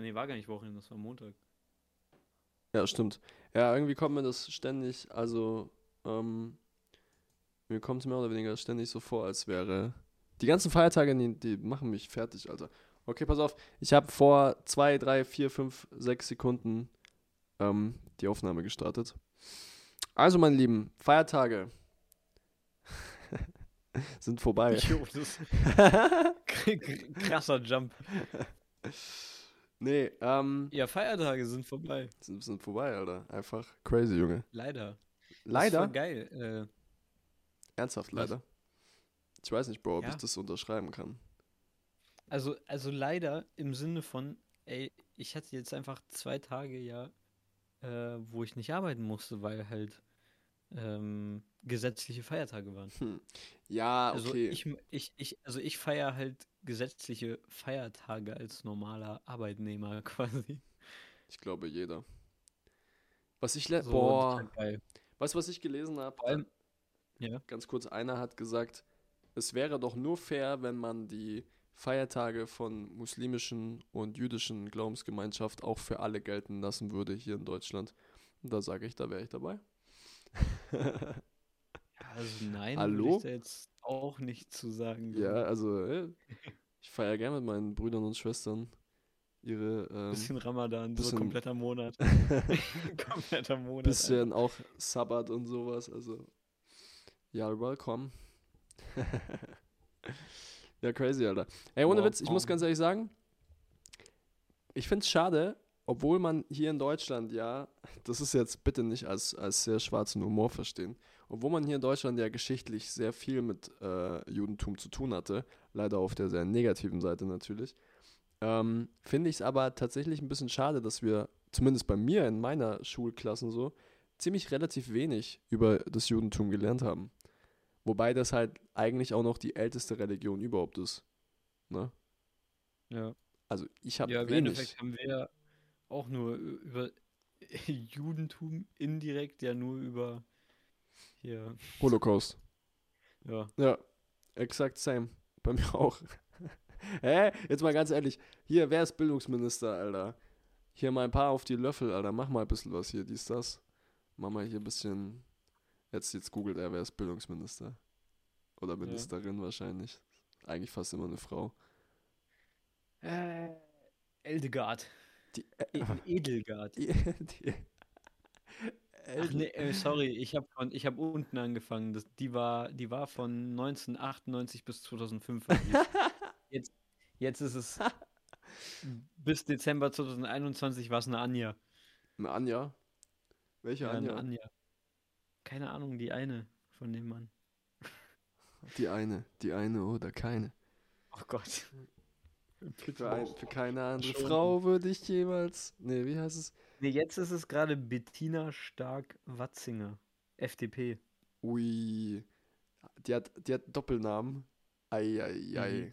Ah, nee, war gar nicht Wochenende, das war Montag. Ja, stimmt. Ja, irgendwie kommt mir das ständig, also, ähm, mir kommt es mehr oder weniger ständig so vor, als wäre. Die ganzen Feiertage, die, die machen mich fertig, Alter. Okay, pass auf. Ich habe vor zwei, drei, vier, fünf, sechs Sekunden ähm, die Aufnahme gestartet. Also, meine Lieben, Feiertage sind vorbei. Jo, das krasser Jump. Nee, ähm, Ja, Feiertage sind vorbei. sind, sind vorbei, Alter. Einfach crazy, Junge. Leider. Das ist Leider? voll geil. Ernsthaft, Was? leider. Ich weiß nicht, Bro, ob Ja. ich das unterschreiben kann. Äh, also, also leider im Sinne von, ey, ich hatte jetzt einfach zwei Tage ja, äh, wo ich nicht arbeiten musste, weil halt ähm, gesetzliche Feiertage waren. Hm. Ja, Also okay. ich, ich, ich, also ich feiere halt gesetzliche Feiertage als normaler Arbeitnehmer quasi. Ich glaube, jeder. Was ich So, Boah. halt. Weißt du, was ich gelesen habe? Allem- ja. Ganz kurz, einer hat gesagt, es wäre doch nur fair, wenn man die Feiertage von muslimischen und jüdischen Glaubensgemeinschaft auch für alle gelten lassen würde hier in Deutschland. Und da sage ich, da wäre ich dabei. Also nein, Hallo? ich da jetzt auch nicht zu sagen. ja, also äh, ich feiere gerne mit meinen Brüdern und Schwestern ihre ähm, Bisschen Ramadan, so bisschen- kompletter Monat. kompletter Monat. bisschen auch Sabbat und sowas. Also, ja, welcome. ja, crazy, Alter. Ey, ohne Witz, ich muss Welcome. ganz ehrlich sagen, ich finde es schade, obwohl man hier in Deutschland ja, das ist jetzt bitte nicht als, als sehr schwarzen Humor verstehen, obwohl man hier in Deutschland ja geschichtlich sehr viel mit äh, Judentum zu tun hatte, leider auf der sehr negativen Seite natürlich, ähm, finde ich es aber tatsächlich ein bisschen schade, dass wir, zumindest bei mir in meiner Schulklassen so, ziemlich relativ wenig über das Judentum gelernt haben. Wobei das halt eigentlich auch noch die älteste Religion überhaupt ist. Ne? Ja, Also ich habe ja im wenig. Endeffekt haben wir ja auch nur ü- über Judentum indirekt ja nur über hier, Holocaust. ja. Ja, exakt same. Bei mir auch. Hä? Jetzt mal ganz ehrlich. Hier, wer ist Bildungsminister, Alter? Hier mal ein paar auf die Löffel, Alter. Mach mal ein bisschen was hier, dies, das. Mach mal hier ein bisschen. Jetzt, jetzt googelt er, wer ist Bildungsminister. Oder Ministerin wahrscheinlich. Eigentlich fast immer eine Frau. Äh, Eldegard. Die, E Edelgard. die, die, Ach nee, äh, sorry, ich habe ich hab unten angefangen. Das, die, war, die war von 1998 bis 2005. war die. jetzt, jetzt ist es bis Dezember 2021 war es eine Anja. Eine Anja? Welche Ja, Anja? eine Anja. Keine Ahnung, die eine von dem Mann. Die eine, die eine oder keine. Oh Gott. Für, ein, für keine andere Schon. Frau würde ich jemals. Nee, wie heißt es? Nee, jetzt ist es gerade Bettina Stark-Watzinger. FDP. Ui. Die hat, die hat Doppelnamen. Ei, ei, ei. Mhm.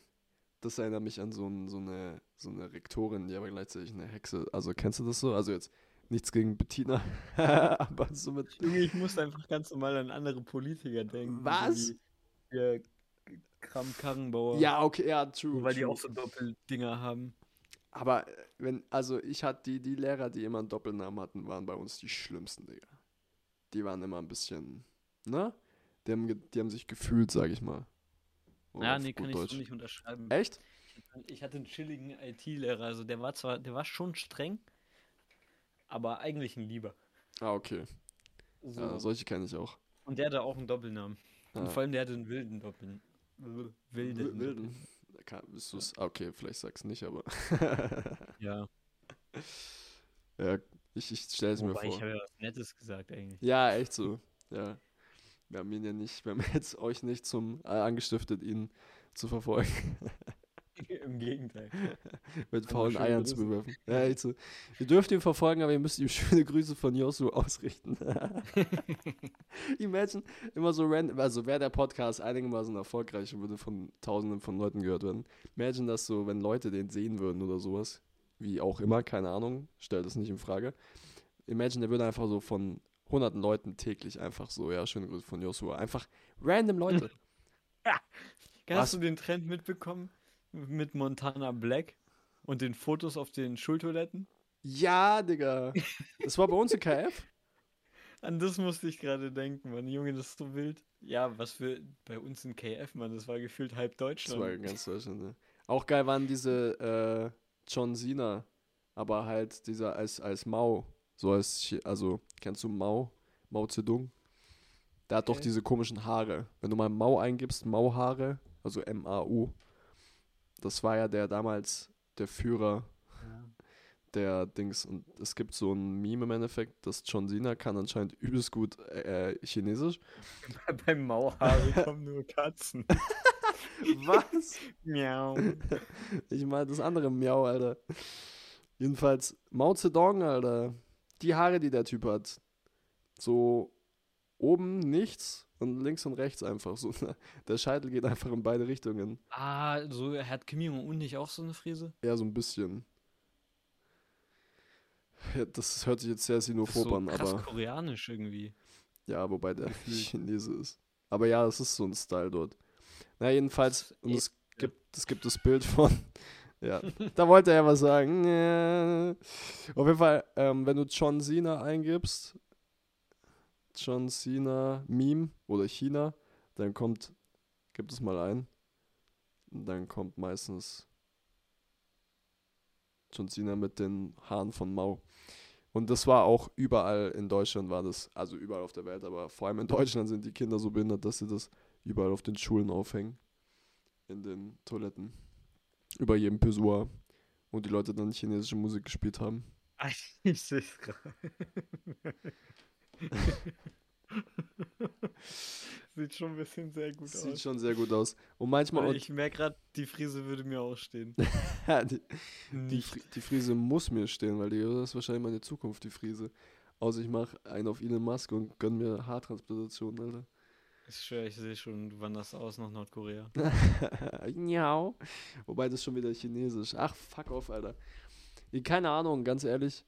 Das erinnert mich an so, ein, so, eine, so eine Rektorin, die aber gleichzeitig eine Hexe. Also kennst du das so? Also jetzt nichts gegen Bettina, aber so mit. Ich muss einfach ganz normal an andere Politiker denken. Was? Wie der Kram Karrenbauer. Ja, okay, ja, true. Weil die true. auch so Doppeldinger haben. Aber äh, wenn, also ich hatte die, die Lehrer, die immer einen Doppelnamen hatten, waren bei uns die schlimmsten, Digga. Die waren immer ein bisschen, ne? Die haben, die haben sich gefühlt, sag ich mal. Oder Ja, nee, kann gut ich Deutsch. so nicht unterschreiben. Echt? Ich hatte einen chilligen IT-Lehrer, also der war zwar, der war schon streng, aber eigentlich ein Lieber. Ah, okay. So. Ja, solche kenne ich auch. Und der hatte auch einen Doppelnamen. Und Ah. vor allem der hatte einen wilden Doppelnamen. Wilden. Wilden. Bist du's? Ah, okay, vielleicht sag's nicht, aber. Ja. ja, ich, ich stelle es mir Wobei ich vor. habe ja was Nettes gesagt eigentlich. Ja, echt so. Ja. Wir haben ihn ja nicht, wir haben jetzt euch nicht zum äh, angestiftet, ihn zu verfolgen. Im Gegenteil. mit faulen Eiern zu bewerfen. Ja, echt so. Ihr dürft ihn verfolgen, aber ihr müsst ihm schöne Grüße von Josu ausrichten. Imagine, immer so random, also wäre der Podcast einigermaßen erfolgreich und würde von tausenden von Leuten gehört werden. Imagine das so, wenn Leute den sehen würden oder sowas, wie auch immer, keine Ahnung, stellt das nicht in Frage. Imagine, der würde einfach so von hunderten Leuten täglich einfach so, ja, schöne Grüße von Joshua. Einfach random Leute. Hast Was? du den Trend mitbekommen mit Montana Black? Und den Fotos auf den Schultoiletten? Ja, Digga. Das war bei uns in KF. An das musste ich gerade denken, Mann. Junge, das ist so wild. Ja, was für bei uns in KF, Mann, das war gefühlt halb Deutschland. Das war ganz Deutschland, ne? Auch geil waren diese äh, John Cena, aber halt dieser als, als Mao. So als, also, kennst du Mao? Mao Zedong? Der hat doch Okay. diese komischen Haare. Wenn du mal Mao eingibst, Mao-Haare, also M-A-U, das war ja der damals der Führer Ja. der Dings. Und es gibt so ein Meme im Endeffekt, dass John Cena kann anscheinend übelst gut äh, Chinesisch. Beim Mauhaare kommen nur Katzen. Was? Miau. Ich meine das andere Miau, Alter. Jedenfalls Mao Zedong, Alter. Die Haare, die der Typ hat. So oben nichts und links und rechts einfach. So, der Scheitel geht einfach in beide Richtungen. Ah, so hat Kim Jong-un nicht auch so eine Frise? Ja, so ein bisschen. Ja, das hört sich jetzt sehr sinophob so an, krass aber koreanisch irgendwie. ja, wobei der. Chinese ist. Aber ja, es ist so ein Style dort. Na, jedenfalls, und es gibt, es gibt das Bild von, ja, da wollte er was sagen. Ja. Auf jeden Fall, ähm, wenn du John Cena eingibst, John Cena Meme oder China, dann kommt, gib es mal ein, dann kommt meistens John Cena mit den Haaren von Mao. Und das war auch überall in Deutschland war das, also überall auf der Welt, aber vor allem in Deutschland sind die Kinder so behindert, dass sie das überall auf den Schulen aufhängen. In den Toiletten. Über jedem Pissoir. Und die Leute dann chinesische Musik gespielt haben. Ich sehe es gerade. Sieht schon ein bisschen sehr gut Sieht aus. schon sehr gut aus. Und manchmal. Ich merke gerade, die Frise würde mir auch stehen. die, die, die Frise muss mir stehen, weil die, das ist wahrscheinlich meine Zukunft, die Frise. Außer ich mache einen auf Elon Musk und gönn mir Haartransplantation, Alter. Ich schwöre, ich sehe schon, du wanderst aus nach Nordkorea. Miau. Wobei das schon wieder chinesisch. Ach, fuck off, Alter. Keine Ahnung, ganz ehrlich.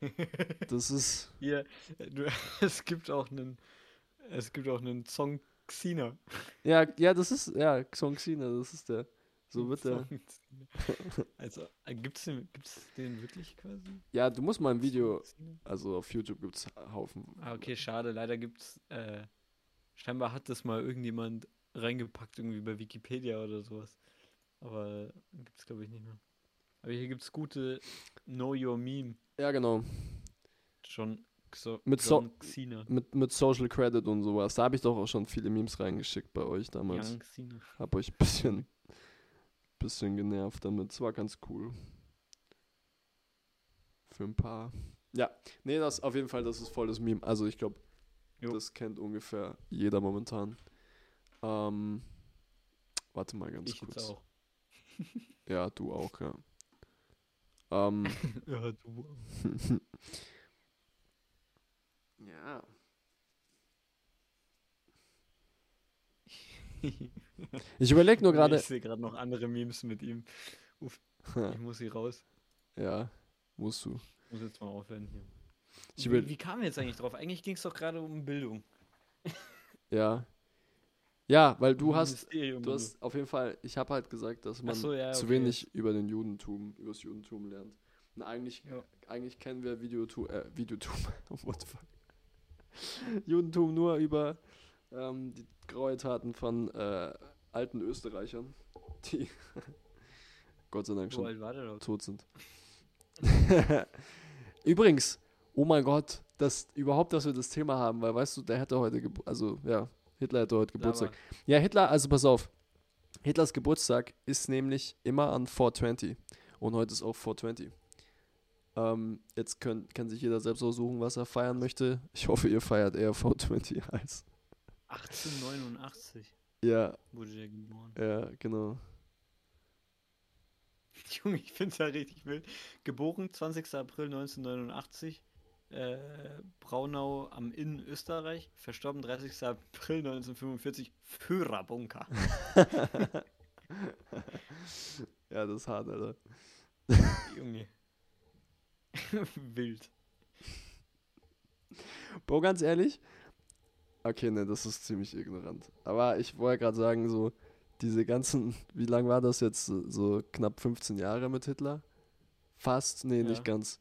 Das ist. Äh, du, es gibt auch einen, es gibt auch einen Song Xina. Ja, ja, das ist. Ja, Xong Xina, das ist der. So wird der. Song. Also, äh, gibt's den, gibt's den wirklich quasi? Ja, du musst mal ein Video. Song? Also auf YouTube gibt es Haufen. Ah, okay, schade. Leider gibt's, äh, scheinbar hat das mal irgendjemand reingepackt, irgendwie bei Wikipedia oder sowas. Aber gibt's, glaube ich, nicht mehr. Aber hier gibt's gute Know Your Meme. Ja, genau. Schon so, Mit so-. Mit, mit Social Credit und sowas. Da habe ich doch auch schon viele Memes reingeschickt bei euch damals. Young Xina. Hab euch ein bisschen, bisschen genervt damit. Es war ganz cool. Für ein paar. Ja, nee, das auf jeden Fall, das ist voll das Meme. Also ich glaube, das kennt ungefähr jeder momentan. Ähm, warte mal ganz Ich kurz. jetzt auch. Ja, du auch, ja. Ähm, Ja, du. ja. Ich überlege nur gerade. Ich sehe gerade noch andere Memes mit ihm. Ich muss hier raus. ja, musst du. Ich muss jetzt mal aufhören hier. Wie, wie wir jetzt eigentlich drauf? Eigentlich ging es doch gerade um Bildung. Ja. Ja, weil du hast, du hast auf jeden Fall, ich habe halt gesagt, dass man so, ja, zu okay. wenig über den Judentum, über das Judentum lernt. Und eigentlich, Ja. eigentlich kennen wir Videotum, äh, Videotum, what the fuck. Judentum nur über ähm, die Gräueltaten von äh, alten Österreichern, die Gott sei Dank schon tot sind. Übrigens, oh mein Gott, dass überhaupt, dass wir das Thema haben, weil weißt du, der hätte heute, also ja, Hitler hätte heute Geburtstag. Ja, Hitler, also pass auf. Hitlers Geburtstag ist nämlich immer an 420 und heute ist auch 420. Ähm, jetzt können, kann sich jeder selbst aussuchen, was er feiern möchte. Ich hoffe, ihr feiert eher 420 als. 1889 Ja, wurde der geboren. ja, genau. Junge, ich finde es ja richtig wild. Geboren 20. April 1989. Äh, Braunau am Inn, Österreich. Verstorben 30. April 1945. Führerbunker. ja, das ist hart, Alter. Junge. wild. Bro, ganz ehrlich. Okay, ne, das ist ziemlich ignorant. Aber ich wollte gerade sagen, so, diese ganzen, wie lang war das jetzt? So knapp 15 Jahre mit Hitler? fast, nee, ja. nicht ganz,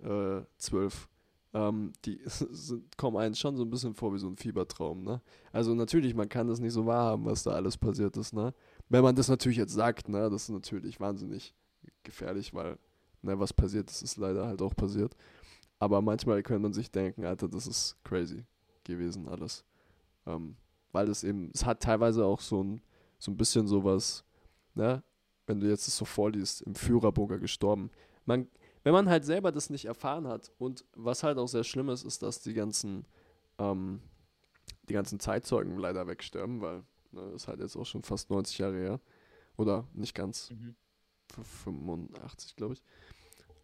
äh, zwölf. Ähm, die sind, kommen einen schon so ein bisschen vor wie so ein Fiebertraum, ne? Also natürlich, man kann das nicht so wahrhaben, was da alles passiert ist, ne? Wenn man das natürlich jetzt sagt, ne, das ist natürlich wahnsinnig gefährlich, weil, ne, was passiert ist, ist leider halt auch passiert. Aber manchmal könnte man sich denken, Alter, das ist crazy gewesen alles. Ähm, weil es eben, es hat teilweise auch so ein, so ein bisschen sowas, ne, wenn du jetzt das so vorliest, im Führerbunker gestorben. Man, wenn man halt selber das nicht erfahren hat und was halt auch sehr schlimm ist, ist, dass die ganzen, ähm, die ganzen Zeitzeugen leider wegsterben, weil ne, das ist halt jetzt auch schon fast 90 Jahre her. Oder nicht ganz. Mhm. 85, glaube ich.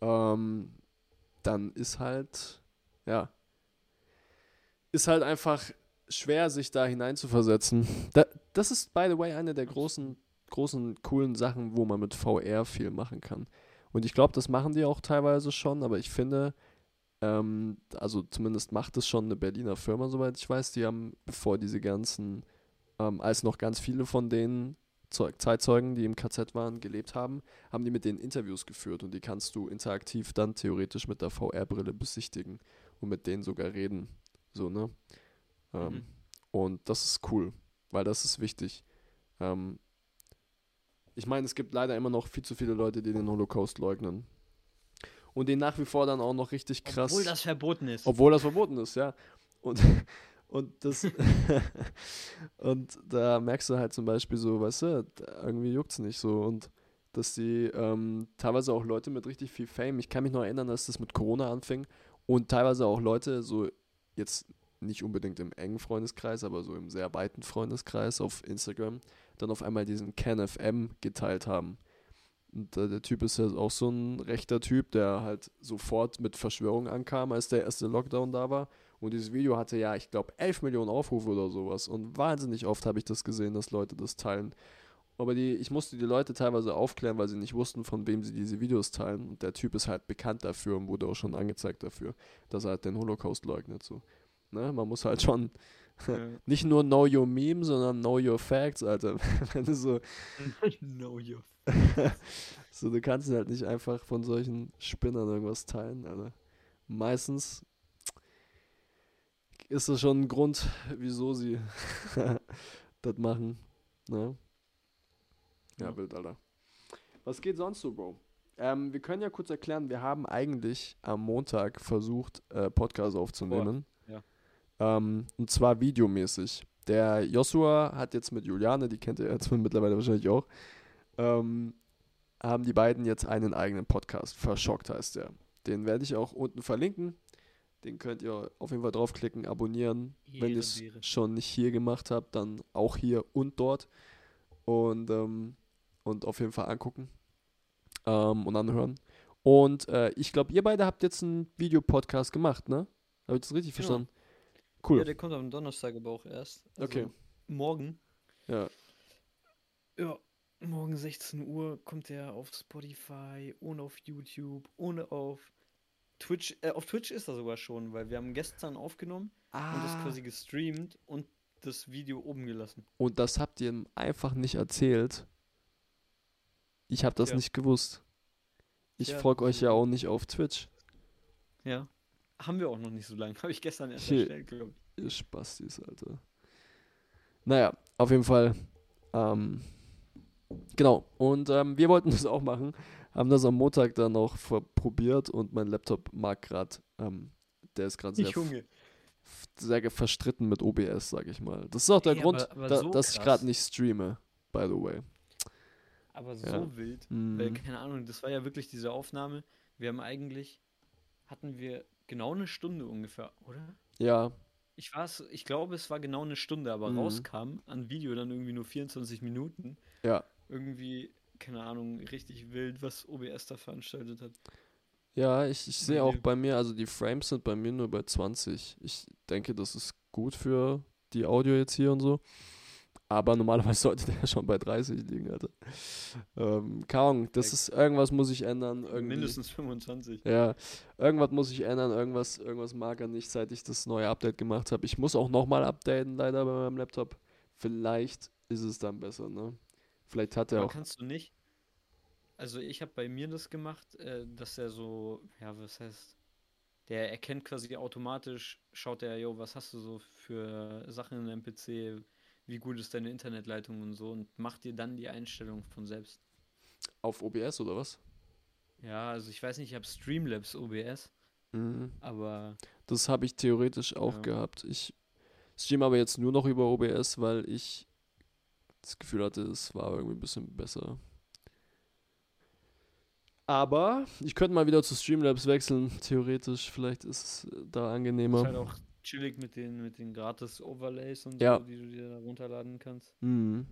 Ähm, dann ist halt, ja, ist halt einfach schwer, sich da hineinzuversetzen. Da, das ist, by the way, eine der großen, großen, coolen Sachen, wo man mit VR viel machen kann. Und ich glaube, das machen die auch teilweise schon, aber ich finde, ähm, also zumindest macht es schon eine Berliner Firma, soweit ich weiß. Die haben, bevor diese ganzen, ähm, als noch ganz viele von den Zeitzeugen, die im KZ waren, gelebt haben, haben die mit denen Interviews geführt und die kannst du interaktiv dann theoretisch mit der VR-Brille besichtigen und mit denen sogar reden. So, ne? Ähm, mhm. Und das ist cool, weil das ist wichtig. Ähm, ich meine, es gibt leider immer noch viel zu viele Leute, die den Holocaust leugnen. Und den nach wie vor dann auch noch richtig krass. Obwohl das verboten ist. Obwohl das verboten ist, ja. Und, und das. und da merkst du halt zum Beispiel so, weißt du, irgendwie juckt es nicht so. Und dass die ähm, teilweise auch Leute mit richtig viel Fame, ich kann mich noch erinnern, dass das mit Corona anfing und teilweise auch Leute so jetzt nicht unbedingt im engen Freundeskreis, aber so im sehr weiten Freundeskreis auf Instagram, dann auf einmal diesen CanFM geteilt haben. Und äh, der Typ ist ja auch so ein rechter Typ, der halt sofort mit Verschwörung ankam, als der erste Lockdown da war. Und dieses Video hatte ja, ich glaube, 11 Millionen Aufrufe oder sowas. Und wahnsinnig oft habe ich das gesehen, dass Leute das teilen. Aber die, ich musste die Leute teilweise aufklären, weil sie nicht wussten, von wem sie diese Videos teilen. Und der Typ ist halt bekannt dafür und wurde auch schon angezeigt dafür, dass er halt den Holocaust leugnet. So. Ne? Man muss halt schon nicht nur know your meme, sondern know your facts, Alter. Wenn du so. know your So, du kannst halt nicht einfach von solchen Spinnern irgendwas teilen, Alter. Meistens ist das schon ein Grund, wieso sie das machen. Ne? Ja, ja, wild, Alter. Was geht sonst so, Bro? Ähm, wir können ja kurz erklären, wir haben eigentlich am Montag versucht, äh, Podcast aufzunehmen. Ähm, und zwar videomäßig. Der Joshua hat jetzt mit Juliane, die kennt ihr jetzt mittlerweile wahrscheinlich auch, ähm, haben die beiden jetzt einen eigenen Podcast. Verschockt heißt der. Den werde ich auch unten verlinken. Den könnt ihr auf jeden Fall draufklicken, abonnieren. Ehre, Wenn ihr es schon nicht hier gemacht habt, dann auch hier und dort. Und, ähm, und auf jeden Fall angucken ähm, und anhören. Und äh, ich glaube, ihr beide habt jetzt einen Videopodcast gemacht, ne? Habe ich das richtig genau. verstanden? Cool. Ja, der kommt am Donnerstag aber auch erst. Also okay. Morgen. Ja. Ja, morgen 16 Uhr kommt er auf Spotify und auf YouTube und auf Twitch. Äh, auf Twitch ist er sogar schon, weil wir haben gestern aufgenommen ah. und das ah. quasi gestreamt und das Video oben gelassen. Und das habt ihr ihm einfach nicht erzählt. Ich habe das ja. nicht gewusst. Ich ja, folge euch ja auch nicht auf Twitch. Ja. Haben wir auch noch nicht so lange. Habe ich gestern erst erstellt, glaube ich. Ihr Spastis, Alter. Naja, auf jeden Fall. Ähm, genau. Und ähm, wir wollten das auch machen. Haben das am Montag dann noch probiert und mein Laptop mag gerade, ähm, der ist gerade sehr, sehr verstritten mit OBS, sag ich mal. Das ist auch der hey, Grund, aber, aber da, so dass ich gerade nicht streame, by the way. Aber so ja. wild, mhm. weil, keine Ahnung, das war ja wirklich diese Aufnahme. Wir haben eigentlich, hatten wir genau eine Stunde ungefähr, oder? Ja. Ich weiß, ich glaube, es war genau eine Stunde, aber mhm. rauskam an Video dann irgendwie nur 24 Minuten. Ja. Irgendwie, keine Ahnung, richtig wild, was OBS da veranstaltet hat. Ja, ich, ich sehe auch bei mir, also die Frames sind bei mir nur bei 20. Ich denke, das ist gut für die Audio jetzt hier und so. Aber normalerweise sollte der schon bei 30 liegen, Alter. Ähm, Kaum, das ist, irgendwas muss ich ändern. Irgendwie. Mindestens 25. Ja, irgendwas muss ich ändern, irgendwas, irgendwas mag er nicht, seit ich das neue Update gemacht habe. Ich muss auch nochmal updaten, leider bei meinem Laptop. Vielleicht ist es dann besser, ne? Vielleicht hat er Aber auch. kannst du nicht? also ich habe bei mir das gemacht, äh, dass er so, ja, was heißt, der erkennt quasi automatisch, schaut er, jo, was hast du so für Sachen in deinem PC, wie gut ist deine Internetleitung und so und macht dir dann die Einstellung von selbst. Auf OBS oder was? Ja, also ich weiß nicht, ich habe Streamlabs OBS, Mhm. aber Das habe ich theoretisch auch Ja. gehabt. Ich streame aber jetzt nur noch über OBS, weil ich das Gefühl hatte, es war irgendwie ein bisschen besser. Aber ich könnte mal wieder zu Streamlabs wechseln, theoretisch. Vielleicht ist es äh, da ist angenehmer. halt auch chillig mit den, mit den gratis Overlays und Ja. so, die du dir da runterladen kannst. Mhm.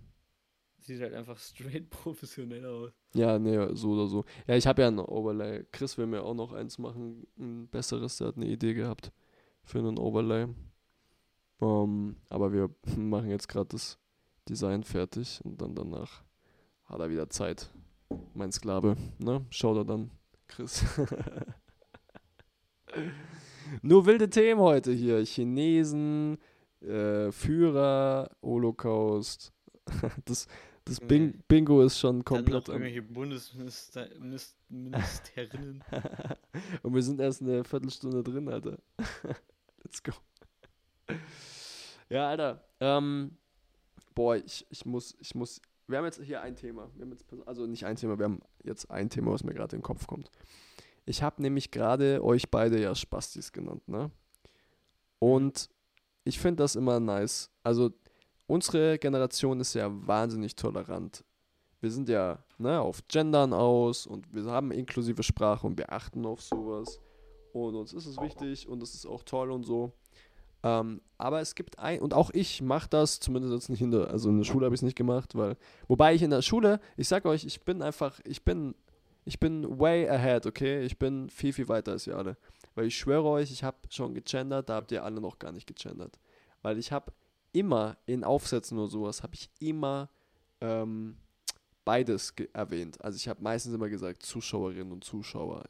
Sieht halt einfach straight professionell aus. Ja, nee, so oder so. Ja, ich habe ja ein Overlay. Chris will mir auch noch eins machen, ein besseres. Der hat eine Idee gehabt für einen Overlay. Ähm, aber wir machen jetzt gerade das Design fertig und dann danach hat er wieder Zeit. Mein Sklave, ne? Schaut er dann, Chris. Nur wilde Themen heute hier. Chinesen, äh, Führer, Holocaust. Das, das Bing Bingo ist schon Dann komplett noch am irgendwelche Bundesminister Minis- Ministerinnen. Und wir sind erst eine Viertelstunde drin, Alter. Let's go. Ja, Alter. Ähm, boah, ich, ich muss, ich muss. Wir haben jetzt hier ein Thema. Wir haben jetzt, also nicht ein Thema, wir haben jetzt ein Thema, was mir gerade in den Kopf kommt. Ich habe nämlich gerade euch beide ja Spastis genannt, ne? Und ich finde das immer nice. Also, unsere Generation ist ja wahnsinnig tolerant. Wir sind ja ne, auf Gendern aus und wir haben inklusive Sprache und wir achten auf sowas. Und uns ist es wichtig und es ist auch toll und so. Ähm, aber es gibt ein, und auch ich mache das, zumindest jetzt nicht in der, also in der Schule habe ich es nicht gemacht, weil, wobei ich in der Schule, ich sag euch, ich bin einfach, ich bin, ich bin way ahead, okay? Ich bin viel, viel weiter als ihr alle. Weil ich schwöre euch, ich habe schon gegendert, da habt ihr alle noch gar nicht gegendert. Weil ich habe immer in Aufsätzen oder sowas, habe ich immer ähm, beides erwähnt. Also ich habe meistens immer gesagt Zuschauerinnen und Zuschauer,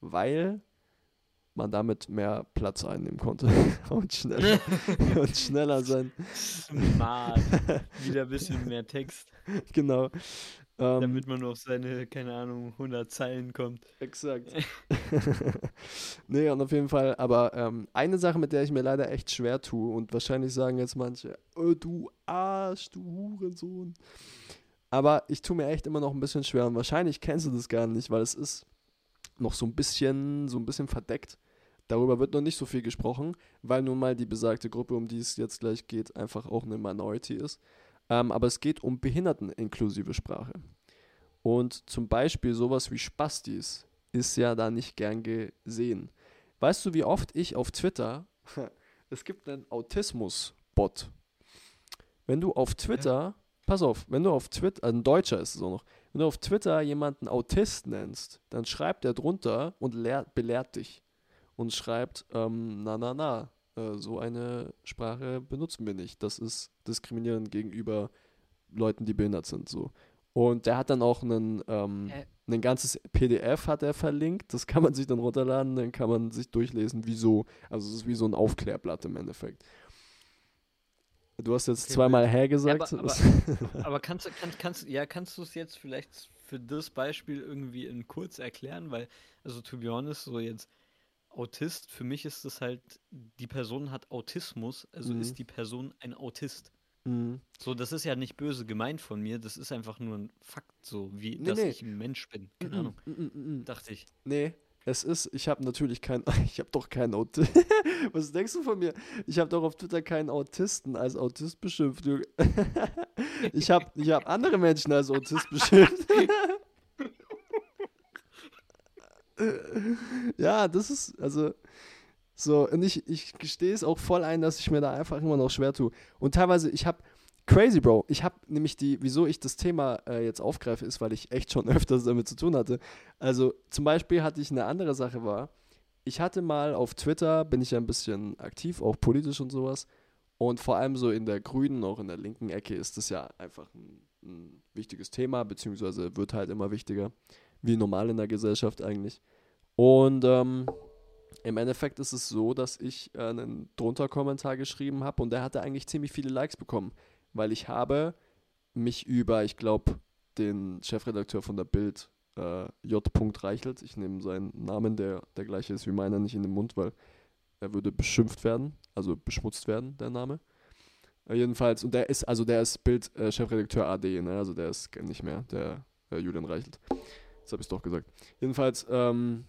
weil man damit mehr Platz einnehmen konnte und schneller, und schneller sein. Smart. Wieder ein bisschen mehr Text, Genau. Ähm, damit man auf seine, keine Ahnung, 100 Zeilen kommt. Exakt. nee, und auf jeden Fall, aber ähm, eine Sache, mit der ich mir leider echt schwer tue, und wahrscheinlich sagen jetzt manche, oh, du Arsch, du Hurensohn. Aber ich tue mir echt immer noch ein bisschen schwer und wahrscheinlich kennst du das gar nicht, weil es ist noch so ein bisschen, so ein bisschen verdeckt. Darüber wird noch nicht so viel gesprochen, weil nun mal die besagte Gruppe, um die es jetzt gleich geht, einfach auch eine Minority ist. Ähm, aber es geht um behinderteninklusive Sprache. Und zum Beispiel sowas wie Spastis ist ja da nicht gern gesehen. Weißt du, wie oft ich auf Twitter, es gibt einen Autismus-Bot. Wenn du auf Twitter, pass auf, wenn du auf Twitter, ein Deutscher ist es auch noch, wenn du auf Twitter jemanden Autist nennst, dann schreibt er drunter und lehrt, belehrt dich. Und schreibt, ähm, na, na, na, äh, so eine Sprache benutzen wir nicht. Das ist diskriminierend gegenüber Leuten, die behindert sind. So. Und der hat dann auch einen, ähm, Hä? ein ganzes PDF hat er verlinkt. Das kann man sich dann runterladen, dann kann man sich durchlesen, wieso. Also es ist wie so ein Aufklärblatt im Endeffekt. Du hast jetzt Okay, zweimal hä gesagt. aber- Das- Aber kannst du, kannst, kannst, ja, kannst du es jetzt vielleicht für das Beispiel irgendwie in kurz erklären? Weil, also to be honest, so jetzt Autist, für mich ist das halt, die Person hat Autismus, also Mhm. ist die Person ein Autist. Mhm. So, das ist ja nicht böse gemeint von mir, das ist einfach nur ein Fakt, so wie, Nee, dass nee. ich ein Mensch bin. Keine Mm, Ahnung, mm. dachte ich. Nee, es ist, ich habe natürlich keinen, ich habe doch keinen Autisten. Was denkst du von mir? Ich habe doch auf Twitter keinen Autisten als Autist beschimpft. Ich habe ich hab andere Menschen als Autist beschimpft. Ja, das ist, also, so, und ich, ich gestehe es auch voll ein, dass ich mir da einfach immer noch schwer tue. Und teilweise, ich habe, crazy, Bro, ich habe nämlich die, wieso ich das Thema äh, jetzt aufgreife, ist, weil ich echt schon öfters damit zu tun hatte. Also, zum Beispiel hatte ich eine andere Sache war, ich hatte mal auf Twitter, bin ich ja ein bisschen aktiv, auch politisch und sowas. Und vor allem so in der grünen, auch in der linken Ecke ist das ja einfach ein, ein wichtiges Thema, beziehungsweise wird halt immer wichtiger, wie normal in der Gesellschaft eigentlich. Und ähm, im Endeffekt ist es so, dass ich äh, einen drunter Kommentar geschrieben habe und der hatte eigentlich ziemlich viele Likes bekommen, weil ich habe mich über, ich glaube, den Chefredakteur von der Bild, äh, J. Reichelt. Ich nehme seinen Namen, der der gleiche ist wie meiner, nicht in den Mund, weil er würde beschimpft werden, also beschmutzt werden, der Name. Äh, jedenfalls, und der ist, also der ist Bild-Chefredakteur äh, AD, ne? Also der ist nicht mehr, der äh, Julian Reichelt. Das habe ich doch gesagt. Jedenfalls, ähm,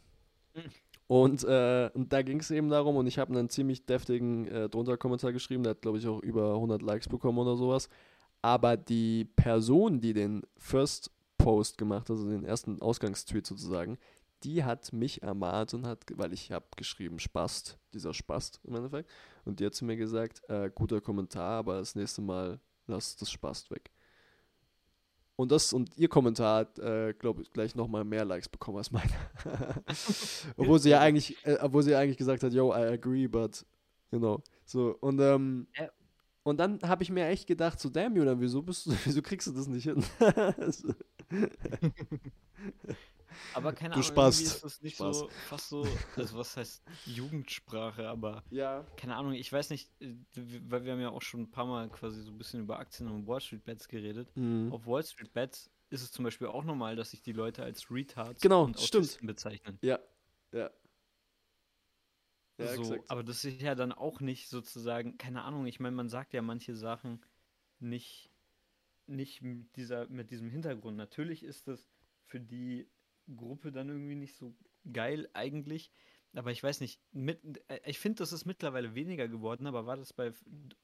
hm. und, äh, und da ging es eben darum, und ich habe einen ziemlich deftigen äh, drunter Kommentar geschrieben, der hat, glaube ich, auch über 100 Likes bekommen oder sowas. Aber die Person, die den First Post gemacht hat, also den ersten Ausgangstweet sozusagen, die hat mich ermahnt und hat, weil ich habe geschrieben Spast, dieser Spast im Endeffekt, und die hat zu mir gesagt, äh, guter Kommentar, aber das nächste Mal lass das Spast weg. Und das und ihr Kommentar hat, äh, glaube ich, gleich nochmal mehr Likes bekommen als meiner. obwohl sie ja eigentlich, äh, obwohl sie eigentlich gesagt hat, yo, I agree, but you know. So, und ähm, ja. und dann habe ich mir echt gedacht, so, damn, Julian, wieso bist du, wieso kriegst du das nicht hin? Aber keine du Ahnung, Spaß. ist das nicht Spaß. so fast so, also was heißt Jugendsprache, aber ja. keine Ahnung, ich weiß nicht, äh, weil wir haben ja auch schon ein paar Mal quasi so ein bisschen über Aktien und Wall Street Bets geredet. Mhm. Auf Wall Street Bets ist es zum Beispiel auch normal, dass sich die Leute als Retards genau, und stimmt. bezeichnen. Ja, ja. Ja, so, aber das ist ja dann auch nicht sozusagen, keine Ahnung, ich meine, man sagt ja manche Sachen nicht, nicht mit, dieser, mit diesem Hintergrund. Natürlich ist das für die Gruppe dann irgendwie nicht so geil eigentlich. Aber ich weiß nicht, mit, äh, ich finde, das ist mittlerweile weniger geworden, aber war das bei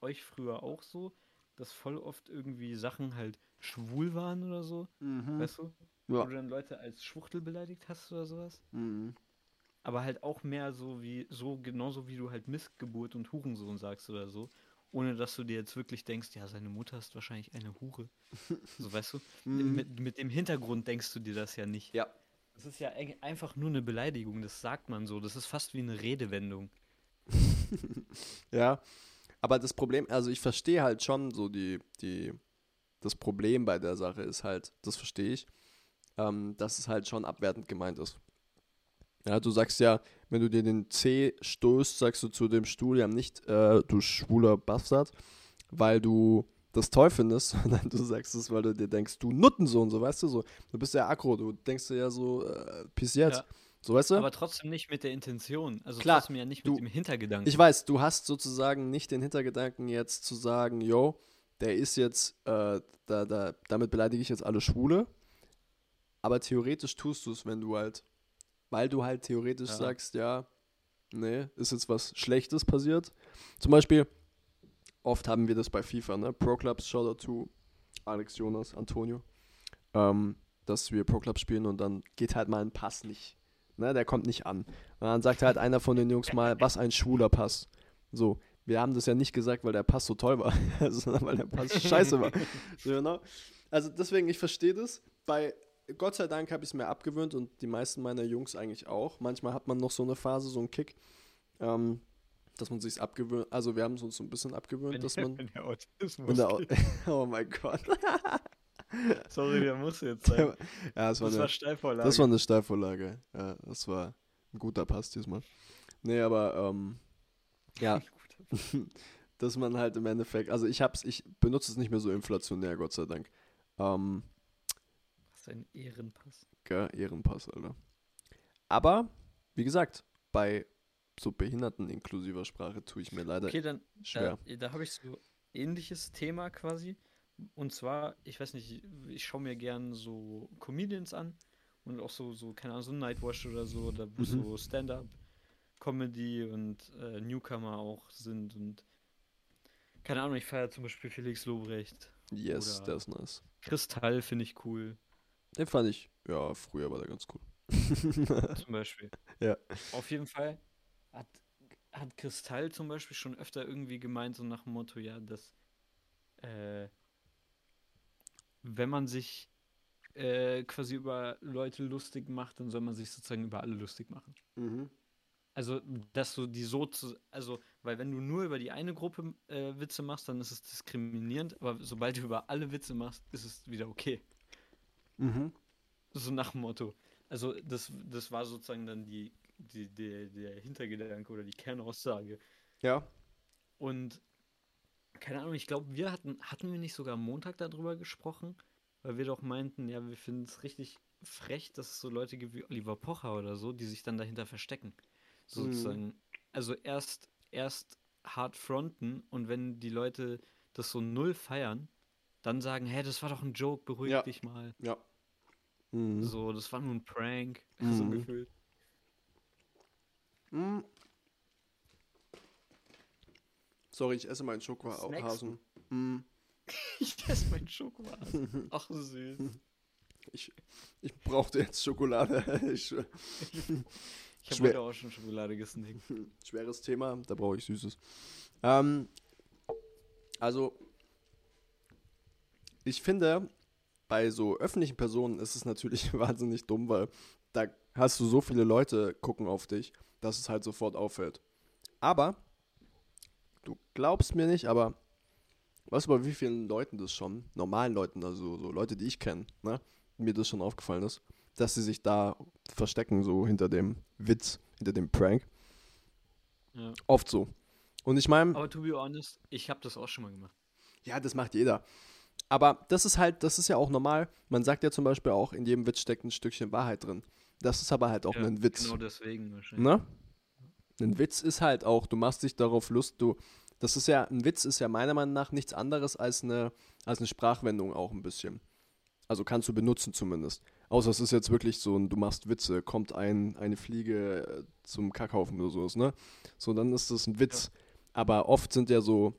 euch früher auch so, dass voll oft irgendwie Sachen halt schwul waren oder so? Mhm. Weißt du? Ja. Wo du dann Leute als Schwuchtel beleidigt hast oder sowas? Mhm. Aber halt auch mehr so wie, so genauso wie du halt Missgeburt und Hurensohn sagst oder so. Ohne dass du dir jetzt wirklich denkst, ja, seine Mutter ist wahrscheinlich eine Hure. so weißt du? Mhm. Mit, mit dem Hintergrund denkst du dir das ja nicht. Ja. Das ist ja einfach nur eine Beleidigung, das sagt man so. Das ist fast wie eine Redewendung. ja, aber das Problem, also ich verstehe halt schon so die, die, das Problem bei der Sache ist halt, das verstehe ich, ähm, dass es halt schon abwertend gemeint ist. Ja, du sagst ja, wenn du dir den C stoßt, sagst du zu dem ja nicht, äh, du schwuler Bastard, weil du das toll findest, sondern du sagst es, weil du dir denkst, du Nuttensohn, so weißt du so. Du bist ja aggro, du denkst dir ja so, äh, bis jetzt. Ja. So weißt du? Aber trotzdem nicht mit der Intention. Also Klar, trotzdem ja nicht mit du, dem Hintergedanken. Ich weiß, du hast sozusagen nicht den Hintergedanken jetzt zu sagen, yo, der ist jetzt, äh, da, da, damit beleidige ich jetzt alle Schwule. Aber theoretisch tust du es, wenn du halt, weil du halt theoretisch ja. sagst, ja, nee, ist jetzt was Schlechtes passiert. Zum Beispiel, oft haben wir das bei FIFA, ne? Pro Clubs, Shoutout to Alex Jonas, Antonio, ähm, dass wir Pro Clubs spielen und dann geht halt mal ein Pass nicht. Ne? Der kommt nicht an. Und dann sagt halt einer von den Jungs mal, was ein schwuler Pass. So, wir haben das ja nicht gesagt, weil der Pass so toll war, sondern weil der Pass scheiße war. So, genau. Also deswegen, ich verstehe das. Bei Gott sei Dank habe ich es mir abgewöhnt und die meisten meiner Jungs eigentlich auch. Manchmal hat man noch so eine Phase, so einen Kick. Ähm, dass man sich abgewöhnt, also wir haben es uns so ein bisschen abgewöhnt, wenn dass man. Wenn der Autismus der Au oh mein Gott. Sorry, der muss jetzt sein. Ja, das war, das eine, war Steilvorlage. Das war eine Steilvorlage. Ja, das war ein guter Pass diesmal. Nee, aber ähm, ja, dass man halt im Endeffekt, also ich hab's, ich benutze es nicht mehr so inflationär, Gott sei Dank. Ähm, Was ein Ehrenpass. Gell, Ehrenpass, Alter. Aber, wie gesagt, bei so behinderten-inklusiver Sprache tue ich mir leider okay, dann, schwer. Äh, da habe ich so ähnliches Thema quasi. Und zwar, ich weiß nicht, ich schaue mir gern so Comedians an und auch so, so keine Ahnung, so Nightwatch oder so, da wo mhm. so Stand-up, Comedy und äh, Newcomer auch sind und keine Ahnung, ich feiere zum Beispiel Felix Lobrecht. Yes, der ist nice. Kristall finde ich cool. Den fand ich, ja, früher war der ganz cool. zum Beispiel. Ja. Auf jeden Fall hat, hat Kristall zum Beispiel schon öfter irgendwie gemeint, so nach dem Motto, ja, dass äh, wenn man sich äh, quasi über Leute lustig macht, dann soll man sich sozusagen über alle lustig machen. Mhm. Also, dass du die so zu, also, weil wenn du nur über die eine Gruppe äh, Witze machst, dann ist es diskriminierend, aber sobald du über alle Witze machst, ist es wieder okay. Mhm. So nach dem Motto. Also, das, das war sozusagen dann die die, der, der Hintergedanke oder die Kernaussage. Ja. Und keine Ahnung, ich glaube, wir hatten, hatten wir nicht sogar am Montag darüber gesprochen, weil wir doch meinten, ja, wir finden es richtig frech, dass es so Leute gibt wie Oliver Pocher oder so, die sich dann dahinter verstecken. Sozusagen. Mhm. Also erst, erst hart fronten und wenn die Leute das so null feiern, dann sagen, hä, das war doch ein Joke, beruhig ja. dich mal. Ja. Mhm. So, das war nur ein Prank, mhm. so gefühlt. Mhm. Sorry, ich esse meinen Schokohasen. Mhm. ich esse meinen Schokohasen. Ach, süß. Ich, ich brauchte jetzt Schokolade. Ich, ich habe heute auch schon Schokolade gesnackt. Schweres Thema, da brauche ich Süßes. Ähm, also, ich finde, bei so öffentlichen Personen ist es natürlich wahnsinnig dumm, weil da hast du so viele Leute gucken auf dich, dass es halt sofort auffällt. Aber, du glaubst mir nicht, aber weißt du bei wie vielen Leuten das schon, normalen Leuten, also so Leute, die ich kenne, ne, mir das schon aufgefallen ist, dass sie sich da verstecken, so hinter dem Witz, hinter dem Prank. Ja. Oft so. Und ich meine. Aber to be honest, ich habe das auch schon mal gemacht. Ja, das macht jeder. Aber das ist halt, das ist ja auch normal. Man sagt ja zum Beispiel auch, in jedem Witz steckt ein Stückchen Wahrheit drin. Das ist aber halt auch ja, ein Witz. Genau deswegen wahrscheinlich. Ne? Ein Witz ist halt auch, du machst dich darauf Lust, du. Das ist ja, ein Witz ist ja meiner Meinung nach nichts anderes als eine, als eine Sprachwendung auch ein bisschen. Also kannst du benutzen zumindest. Außer es ist jetzt wirklich so ein, du machst Witze, kommt ein, eine Fliege äh, zum Kackhaufen oder sowas, ne? So, dann ist das ein Witz. Ja. Aber oft sind ja so,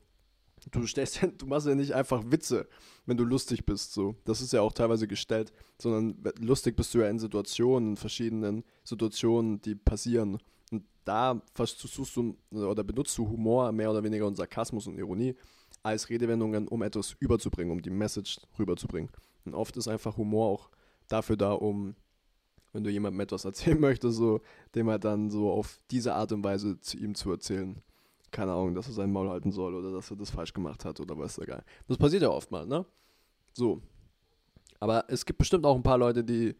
du stellst du machst ja nicht einfach Witze, wenn du lustig bist, so. Das ist ja auch teilweise gestellt, sondern lustig bist du ja in Situationen, in verschiedenen Situationen, die passieren. Und da versuchst du oder benutzt du Humor mehr oder weniger und Sarkasmus und Ironie als Redewendungen, um etwas überzubringen, um die Message rüberzubringen. Und oft ist einfach Humor auch dafür da, um, wenn du jemandem etwas erzählen möchtest, so, dem halt dann so auf diese Art und Weise zu ihm zu erzählen. Keine Ahnung, dass er sein Maul halten soll oder dass er das falsch gemacht hat oder was egal. Das passiert ja oft mal, ne? So. Aber es gibt bestimmt auch ein paar Leute, die,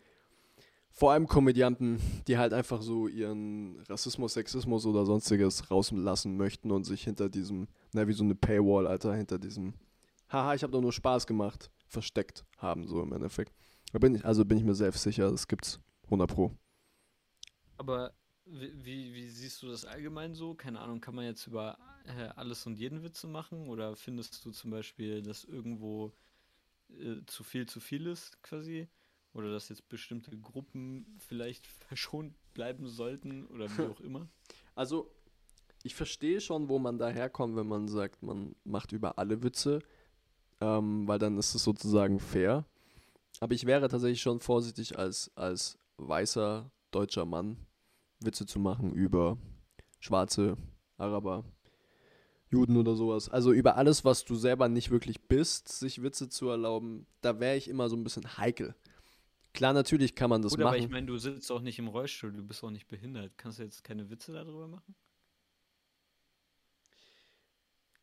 vor allem Komödianten, die halt einfach so ihren Rassismus, Sexismus oder sonstiges rauslassen möchten und sich hinter diesem, na, wie so eine Paywall, Alter, hinter diesem, haha, ich habe doch nur Spaß gemacht, versteckt haben, so im Endeffekt. Da bin ich, also bin ich mir selbst sicher, das gibt's 100 Pro. Aber wie, wie, siehst du das allgemein so? Keine Ahnung, kann man jetzt über äh, alles und jeden Witze machen? Oder findest du zum Beispiel, dass irgendwo äh, zu viel zu viel ist, quasi? Oder dass jetzt bestimmte Gruppen vielleicht verschont bleiben sollten oder wie auch immer? Also, ich verstehe schon, wo man daherkommt, wenn man sagt, man macht über alle Witze, ähm, weil dann ist es sozusagen fair. Aber ich wäre tatsächlich schon vorsichtig, als, als weißer deutscher Mann Witze zu machen über schwarze Araber, Juden oder sowas. Also über alles, was du selber nicht wirklich bist, sich Witze zu erlauben, da wäre ich immer so ein bisschen heikel. Klar, natürlich kann man das Gut, machen. Aber ich meine, du sitzt auch nicht im Rollstuhl, du bist auch nicht behindert. Kannst du jetzt keine Witze darüber machen?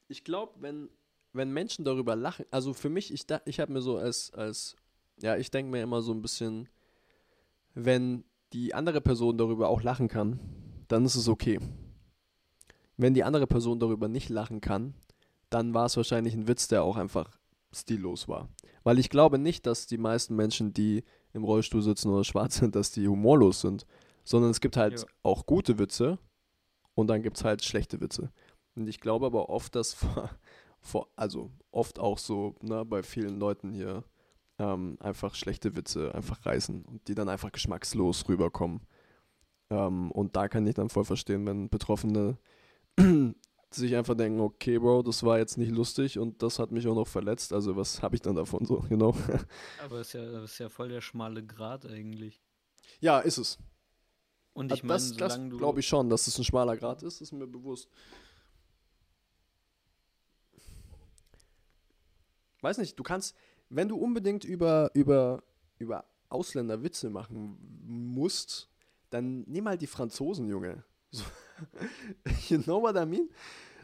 Ich glaube, wenn, wenn Menschen darüber lachen, also für mich, ich, ich habe mir so als, als ja, ich denke mir immer so ein bisschen, wenn die andere Person darüber auch lachen kann, dann ist es okay. Wenn die andere Person darüber nicht lachen kann, dann war es wahrscheinlich ein Witz, der auch einfach stillos war. Weil ich glaube nicht, dass die meisten Menschen, die im Rollstuhl sitzen oder schwarz sind, dass die humorlos sind, sondern es gibt halt ja. auch gute Witze und dann gibt es halt schlechte Witze. Und ich glaube aber oft, dass vor, vor also oft auch so ne, bei vielen Leuten hier ähm, einfach schlechte Witze einfach reißen und die dann einfach geschmackslos rüberkommen. Ähm, und da kann ich dann voll verstehen, wenn Betroffene sich einfach denken, okay, Bro, das war jetzt nicht lustig und das hat mich auch noch verletzt, also was habe ich dann davon so, genau. Aber es ist, ja, das ist ja voll der schmale Grat eigentlich. Ja, ist es. Und ich meine, das, das glaube ich schon, dass es ein schmaler Grat ist, ist mir bewusst. Weiß nicht, du kannst, wenn du unbedingt über, über, über Ausländer Witze machen musst, dann nimm halt die Franzosen, Junge. So. you know what I mean?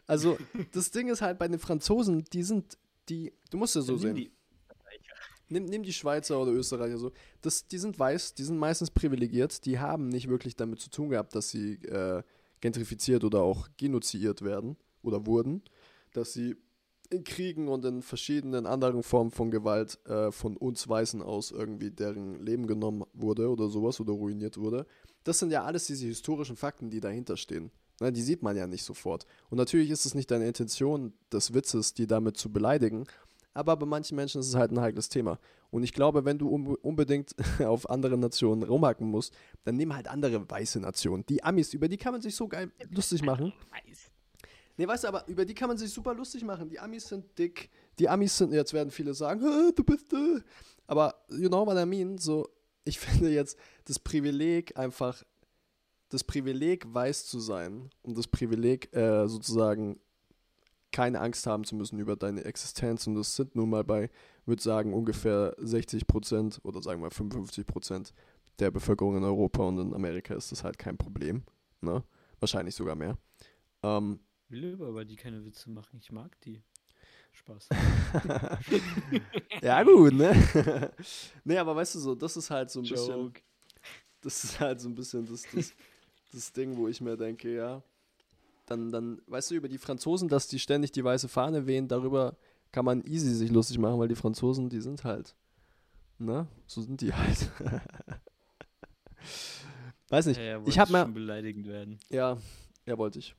Also, das Ding ist halt bei den Franzosen, die sind, die, du musst ja so sehen. Die nimm, nimm die Schweizer oder Österreicher so. Das, die sind weiß, die sind meistens privilegiert, die haben nicht wirklich damit zu tun gehabt, dass sie äh, gentrifiziert oder auch genoziert werden oder wurden, dass sie in Kriegen und in verschiedenen anderen Formen von Gewalt äh, von uns Weißen aus irgendwie deren Leben genommen wurde oder sowas oder ruiniert wurde. Das sind ja alles diese historischen Fakten, die dahinter stehen. Na, die sieht man ja nicht sofort. Und natürlich ist es nicht deine Intention des Witzes, die damit zu beleidigen, aber bei manchen Menschen ist es halt ein heikles Thema. Und ich glaube, wenn du unbedingt auf andere Nationen rumhacken musst, dann nimm halt andere weiße Nationen. Die Amis, über die kann man sich so geil lustig machen. Nee, weißt du, aber über die kann man sich super lustig machen. Die Amis sind dick. Die Amis sind, jetzt werden viele sagen, du bist, äh. aber you know what I mean? So, ich finde jetzt das Privileg einfach, das Privileg weiß zu sein und das Privileg äh, sozusagen keine Angst haben zu müssen über deine Existenz und das sind nun mal bei, würde sagen, ungefähr 60 Prozent oder sagen wir 55 Prozent der Bevölkerung in Europa und in Amerika ist das halt kein Problem, ne? Wahrscheinlich sogar mehr. Ähm, will über die keine Witze machen. Ich mag die. Spaß. ja, gut, ne? nee, aber weißt du so, das ist halt so ein Joke. bisschen. Das ist halt so ein bisschen das, das, das Ding, wo ich mir denke, ja. Dann, dann, weißt du, über die Franzosen, dass die ständig die weiße Fahne wehen, darüber kann man easy sich lustig machen, weil die Franzosen, die sind halt. Ne? So sind die halt. Weiß nicht. Ja, ich habe mal. beleidigend werden. Ja, ja, wollte ich.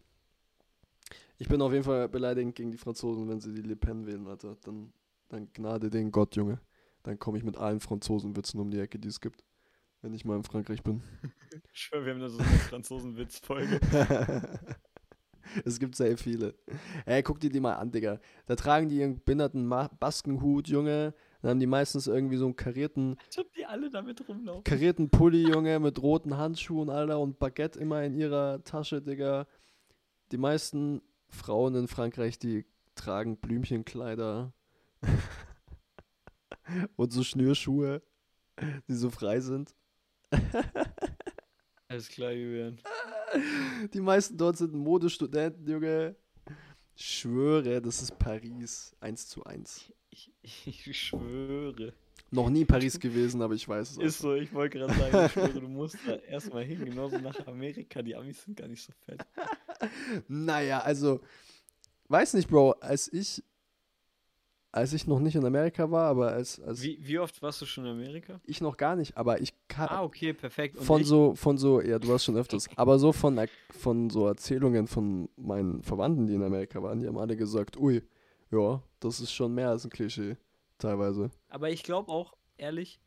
Ich bin auf jeden Fall beleidigend gegen die Franzosen, wenn sie die Le Pen wählen, Alter. Dann, dann gnade den Gott, Junge. Dann komme ich mit allen Franzosenwitzen um die Ecke, die es gibt. Wenn ich mal in Frankreich bin. Ich schwör, wir haben da so eine Franzosenwitz-Folge. es gibt sehr viele. Ey, guck dir die mal an, Digga. Da tragen die ihren binderten Baskenhut, Junge. Dann haben die meistens irgendwie so einen karierten. Ich hab die alle damit rumlaufen. Karierten Pulli, Junge, mit roten Handschuhen, Alter, und Baguette immer in ihrer Tasche, Digga. Die meisten Frauen in Frankreich, die tragen Blümchenkleider und so Schnürschuhe, die so frei sind. Alles klar, Julian. Die meisten dort sind Modestudenten, Junge. Ich schwöre, das ist Paris. Eins zu eins. Ich, ich, ich schwöre. Noch nie Paris gewesen, aber ich weiß es. Ist so, ich wollte gerade sagen, ich schwöre, du musst da erstmal hin, genauso nach Amerika. Die Amis sind gar nicht so fett. naja, also, weiß nicht, Bro, als ich, als ich noch nicht in Amerika war, aber als, als wie, wie oft warst du schon in Amerika? Ich noch gar nicht, aber ich kann. Ah, okay, perfekt. Und von ich? so, von so, ja, du warst schon öfters, aber so von, von so Erzählungen von meinen Verwandten, die in Amerika waren, die haben alle gesagt, ui, ja, das ist schon mehr als ein Klischee teilweise. Aber ich glaube auch, ehrlich,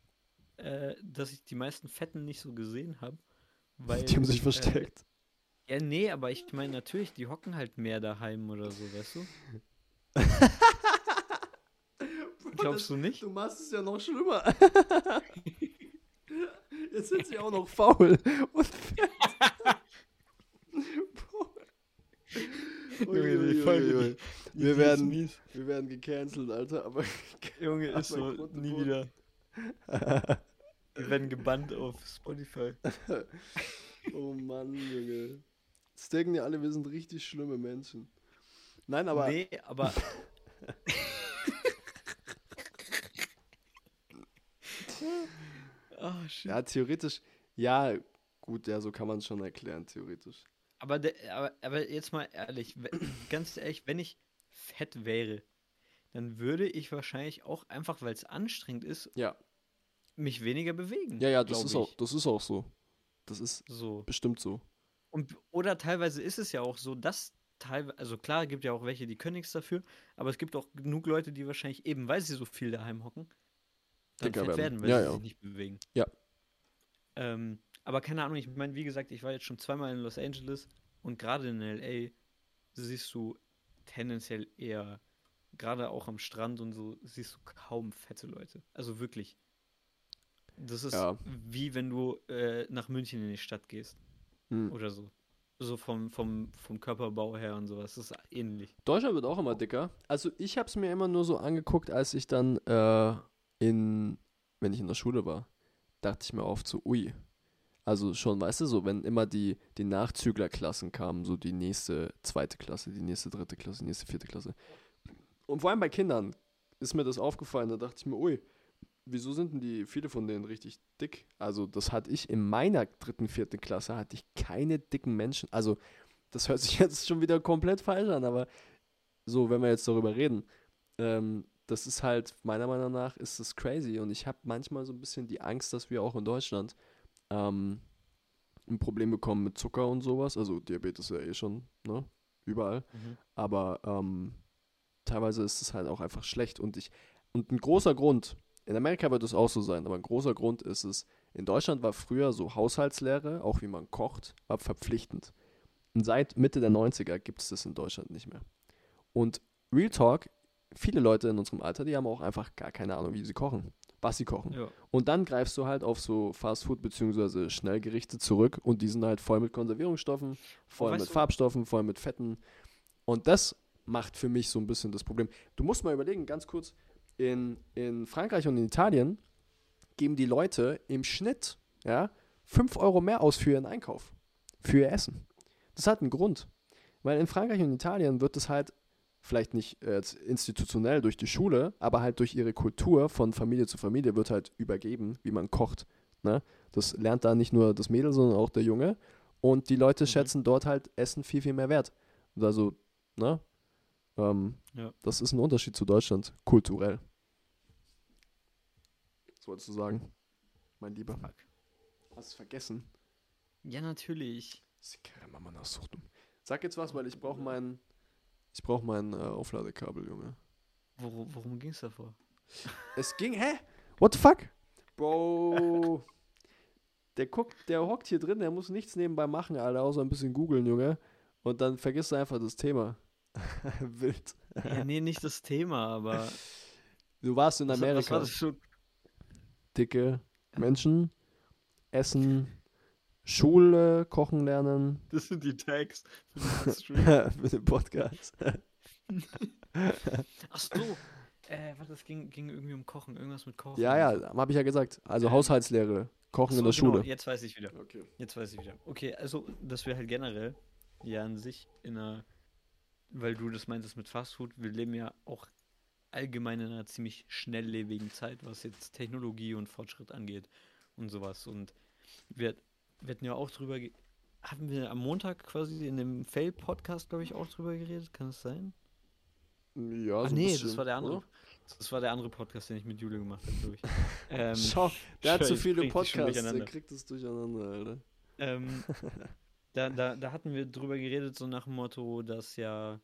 äh, dass ich die meisten Fetten nicht so gesehen habe. die haben sich äh, versteckt. Äh, ja, nee, aber ich meine natürlich, die hocken halt mehr daheim oder so, weißt du? Glaubst du nicht? Du machst es ja noch schlimmer. Jetzt sind sie auch noch faul und fett. Ui, ui, wir, werden, wir werden gecancelt, Alter, aber. Junge, ist so, nie wieder. wir werden gebannt auf Spotify. oh Mann, Junge. Denken ja alle, wir sind richtig schlimme Menschen. Nein, aber. Nee, aber. oh, shit. Ja, theoretisch. Ja, gut, ja, so kann man es schon erklären, theoretisch. Aber, de, aber, aber jetzt mal ehrlich, ganz ehrlich, wenn ich fett wäre, dann würde ich wahrscheinlich auch einfach, weil es anstrengend ist, ja. mich weniger bewegen. Ja, ja, das ist, auch, das ist auch so. Das ist so. bestimmt so. Und, oder teilweise ist es ja auch so, dass teilweise, also klar, gibt ja auch welche, die können nichts dafür, aber es gibt auch genug Leute, die wahrscheinlich eben, weil sie so viel daheim hocken, dann Dicker fett werden, weil ja, sie ja. sich nicht bewegen. Ja. Ähm, aber keine Ahnung, ich meine, wie gesagt, ich war jetzt schon zweimal in Los Angeles und gerade in LA siehst du tendenziell eher, gerade auch am Strand und so, siehst du kaum fette Leute. Also wirklich. Das ist ja. wie wenn du äh, nach München in die Stadt gehst. Hm. Oder so. So vom, vom, vom Körperbau her und sowas. Das ist ähnlich. Deutschland wird auch immer dicker. Also ich habe es mir immer nur so angeguckt, als ich dann äh, in, wenn ich in der Schule war, dachte ich mir oft so, ui, also schon, weißt du, so, wenn immer die, die Nachzüglerklassen kamen, so die nächste zweite Klasse, die nächste dritte Klasse, die nächste vierte Klasse. Und vor allem bei Kindern ist mir das aufgefallen, da dachte ich mir, ui, wieso sind denn die, viele von denen richtig dick? Also das hatte ich in meiner dritten, vierten Klasse, hatte ich keine dicken Menschen. Also das hört sich jetzt schon wieder komplett falsch an, aber so, wenn wir jetzt darüber reden, ähm, das ist halt, meiner Meinung nach, ist das crazy. Und ich habe manchmal so ein bisschen die Angst, dass wir auch in Deutschland ähm, ein Problem bekommen mit Zucker und sowas. Also Diabetes ja eh schon, ne? Überall. Mhm. Aber ähm, teilweise ist es halt auch einfach schlecht. Und ich, und ein großer Grund, in Amerika wird es auch so sein, aber ein großer Grund ist es, in Deutschland war früher so Haushaltslehre, auch wie man kocht, war verpflichtend. Und seit Mitte der 90er gibt es das in Deutschland nicht mehr. Und Real Talk, viele Leute in unserem Alter, die haben auch einfach gar keine Ahnung, wie sie kochen, was sie kochen. Ja. Und dann greifst du halt auf so Fastfood bzw. Schnellgerichte zurück und die sind halt voll mit Konservierungsstoffen, voll mit du- Farbstoffen, voll mit Fetten. Und das macht für mich so ein bisschen das Problem. Du musst mal überlegen, ganz kurz, in, in Frankreich und in Italien geben die Leute im Schnitt ja, 5 Euro mehr aus für ihren Einkauf, für ihr Essen. Das hat einen Grund. Weil in Frankreich und Italien wird es halt vielleicht nicht äh, jetzt institutionell durch die Schule, aber halt durch ihre Kultur von Familie zu Familie wird halt übergeben, wie man kocht. Ne? Das lernt da nicht nur das Mädel, sondern auch der Junge. Und die Leute Mhm. schätzen dort halt Essen viel, viel mehr wert. Und Also, ne? Ähm, Ja. Das ist ein Unterschied zu Deutschland, kulturell. Was wolltest du sagen, mein Lieber? Fuck. Hast du vergessen? Ja, natürlich. Sag jetzt was, weil ich brauche mein, ich brauche mein äh, Aufladekabel, Junge. Worum, worum ging es davor? Es ging, hä? What the fuck? Bro. Der guckt, der hockt hier drin, der muss nichts nebenbei machen, Alter, außer ein bisschen googeln, Junge. Und dann vergisst du einfach das Thema. Wild. ja, nee, nicht das Thema, aber. Du warst in Was, was war Amerika. das schon? Dicke Menschen, Essen, Schule, Kochen lernen. Das sind die Tags für den Stream. Für den Podcast. Ach so. Äh, warte, das ging, ging irgendwie um Kochen. Irgendwas mit Kochen. Ja, ja, habe ich ja gesagt. Also Ähm, Haushaltslehre, Kochen Ach in so, der genau, Schule. Jetzt weiß ich wieder. Okay. Jetzt weiß ich wieder. Okay, also, dass wir halt generell ja an sich in einer, weil du das meintest mit Fastfood, wir leben ja auch allgemein in einer ziemlich schnelllebigen Zeit, was jetzt Technologie und Fortschritt angeht und sowas. Und wir, wir hatten ja auch drüber, haben wir am Montag quasi in dem Fail-Podcast, glaube ich, auch drüber geredet? Kann es sein? Ja, Ach so ein nee, bisschen, das war der andere. oder? Das war der andere Podcast, den ich mit Jule gemacht habe, glaube ich. ähm, Schau, der hat zu ich viele Podcasts, der kriegt es durcheinander, Alter. Ähm, da, da, da hatten wir drüber geredet, so nach dem Motto, dass ja,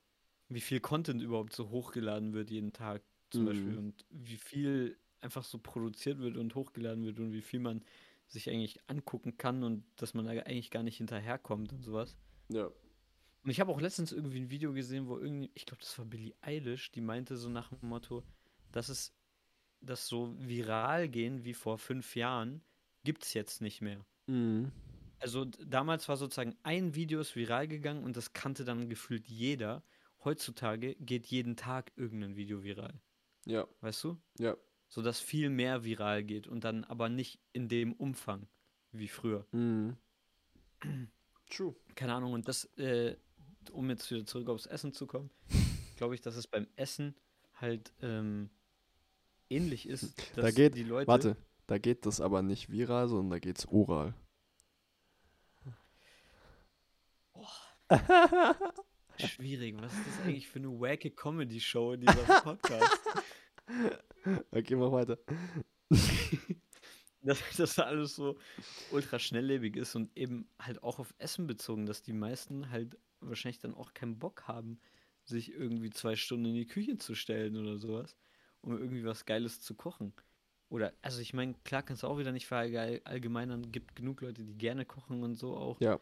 wie viel Content überhaupt so hochgeladen wird jeden Tag zum Mhm. Beispiel und wie viel einfach so produziert wird und hochgeladen wird und wie viel man sich eigentlich angucken kann und dass man da eigentlich gar nicht hinterherkommt und sowas. Ja. Und ich habe auch letztens irgendwie ein Video gesehen, wo irgendwie, ich glaube, das war Billie Eilish, die meinte so nach dem Motto, dass es das so viral gehen wie vor fünf Jahren, gibt es jetzt nicht mehr. Mhm. Also damals war sozusagen ein Video ist viral gegangen und das kannte dann gefühlt jeder. Heutzutage geht jeden Tag irgendein Video viral. Ja, Weißt du? ja. So dass viel mehr viral geht und dann aber nicht in dem Umfang wie früher. Mhm. True. Keine Ahnung. Und das, äh, um jetzt wieder zurück aufs Essen zu kommen, glaube ich, dass es beim Essen halt ähm, ähnlich ist. Dass Da geht- die Leute. Warte, da geht das aber nicht viral, sondern da geht's oral. Schwierig. Was ist das eigentlich für eine wacke Comedy-Show, dieser Podcast? Okay, mach weiter. dass das alles so ultra schnelllebig ist und eben halt auch auf Essen bezogen, dass die meisten halt wahrscheinlich dann auch keinen Bock haben, sich irgendwie zwei Stunden in die Küche zu stellen oder sowas, um irgendwie was Geiles zu kochen. Oder, also ich meine, klar kannst du auch wieder nicht verallgemeinern, gibt genug Leute, die gerne kochen und so auch. Ja.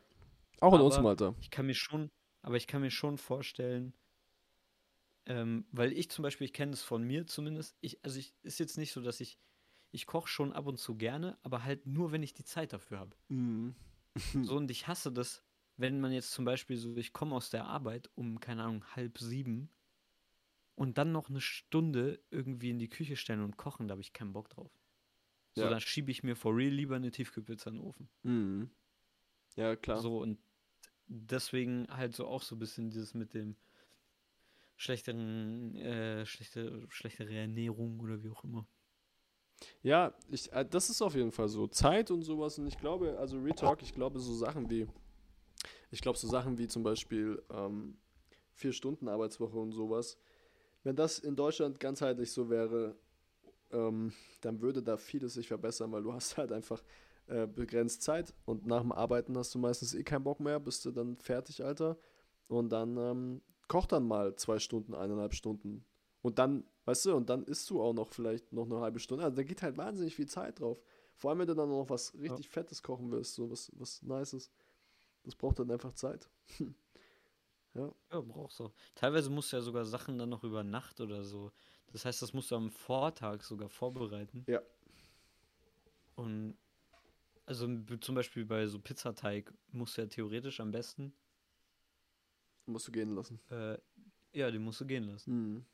Auch in Aber- unserem Alter. Ich kann mir schon, aber ich kann mir schon vorstellen, ähm, weil ich zum Beispiel, ich kenne das von mir zumindest, ich, also ich, ist jetzt nicht so, dass ich, ich koche schon ab und zu gerne, aber halt nur, wenn ich die Zeit dafür habe. Mhm. So, und ich hasse das, wenn man jetzt zum Beispiel so, ich komme aus der Arbeit um, keine Ahnung, halb sieben und dann noch eine Stunde irgendwie in die Küche stellen und kochen, da habe ich keinen Bock drauf. So, Ja. dann schiebe ich mir for real lieber eine Tiefkühlpizza in den Ofen. Mhm. Ja, klar. So, und deswegen halt so auch so ein bisschen dieses mit dem schlechteren, äh, schlechte, schlechtere Ernährung oder wie auch immer. Ja, ich, äh, das ist auf jeden Fall so. Zeit und sowas. Und ich glaube, also Retalk, ich glaube, so Sachen wie, ich glaube, so Sachen wie zum Beispiel ähm, vier Stunden Arbeitswoche und sowas. Wenn das in Deutschland ganzheitlich so wäre, ähm, dann würde da vieles sich verbessern, weil du hast halt einfach äh, begrenzt Zeit und nach dem Arbeiten hast du meistens eh keinen Bock mehr, bist du dann fertig, Alter. Und dann ähm, koch dann mal zwei Stunden, eineinhalb Stunden. Und dann, weißt du, und dann isst du auch noch vielleicht noch eine halbe Stunde. Also da geht halt wahnsinnig viel Zeit drauf. Vor allem, wenn du dann noch was richtig ja. Fettes kochen willst, so was, was Nices. Das braucht dann einfach Zeit. ja. Ja, brauchst du. Teilweise musst du ja sogar Sachen dann noch über Nacht oder so. Das heißt, das musst du am Vortag sogar vorbereiten. Ja. Und also zum Beispiel bei so Pizzateig musst du ja theoretisch am besten. Musst du gehen lassen. Äh, ja, den musst du gehen lassen. Mhm.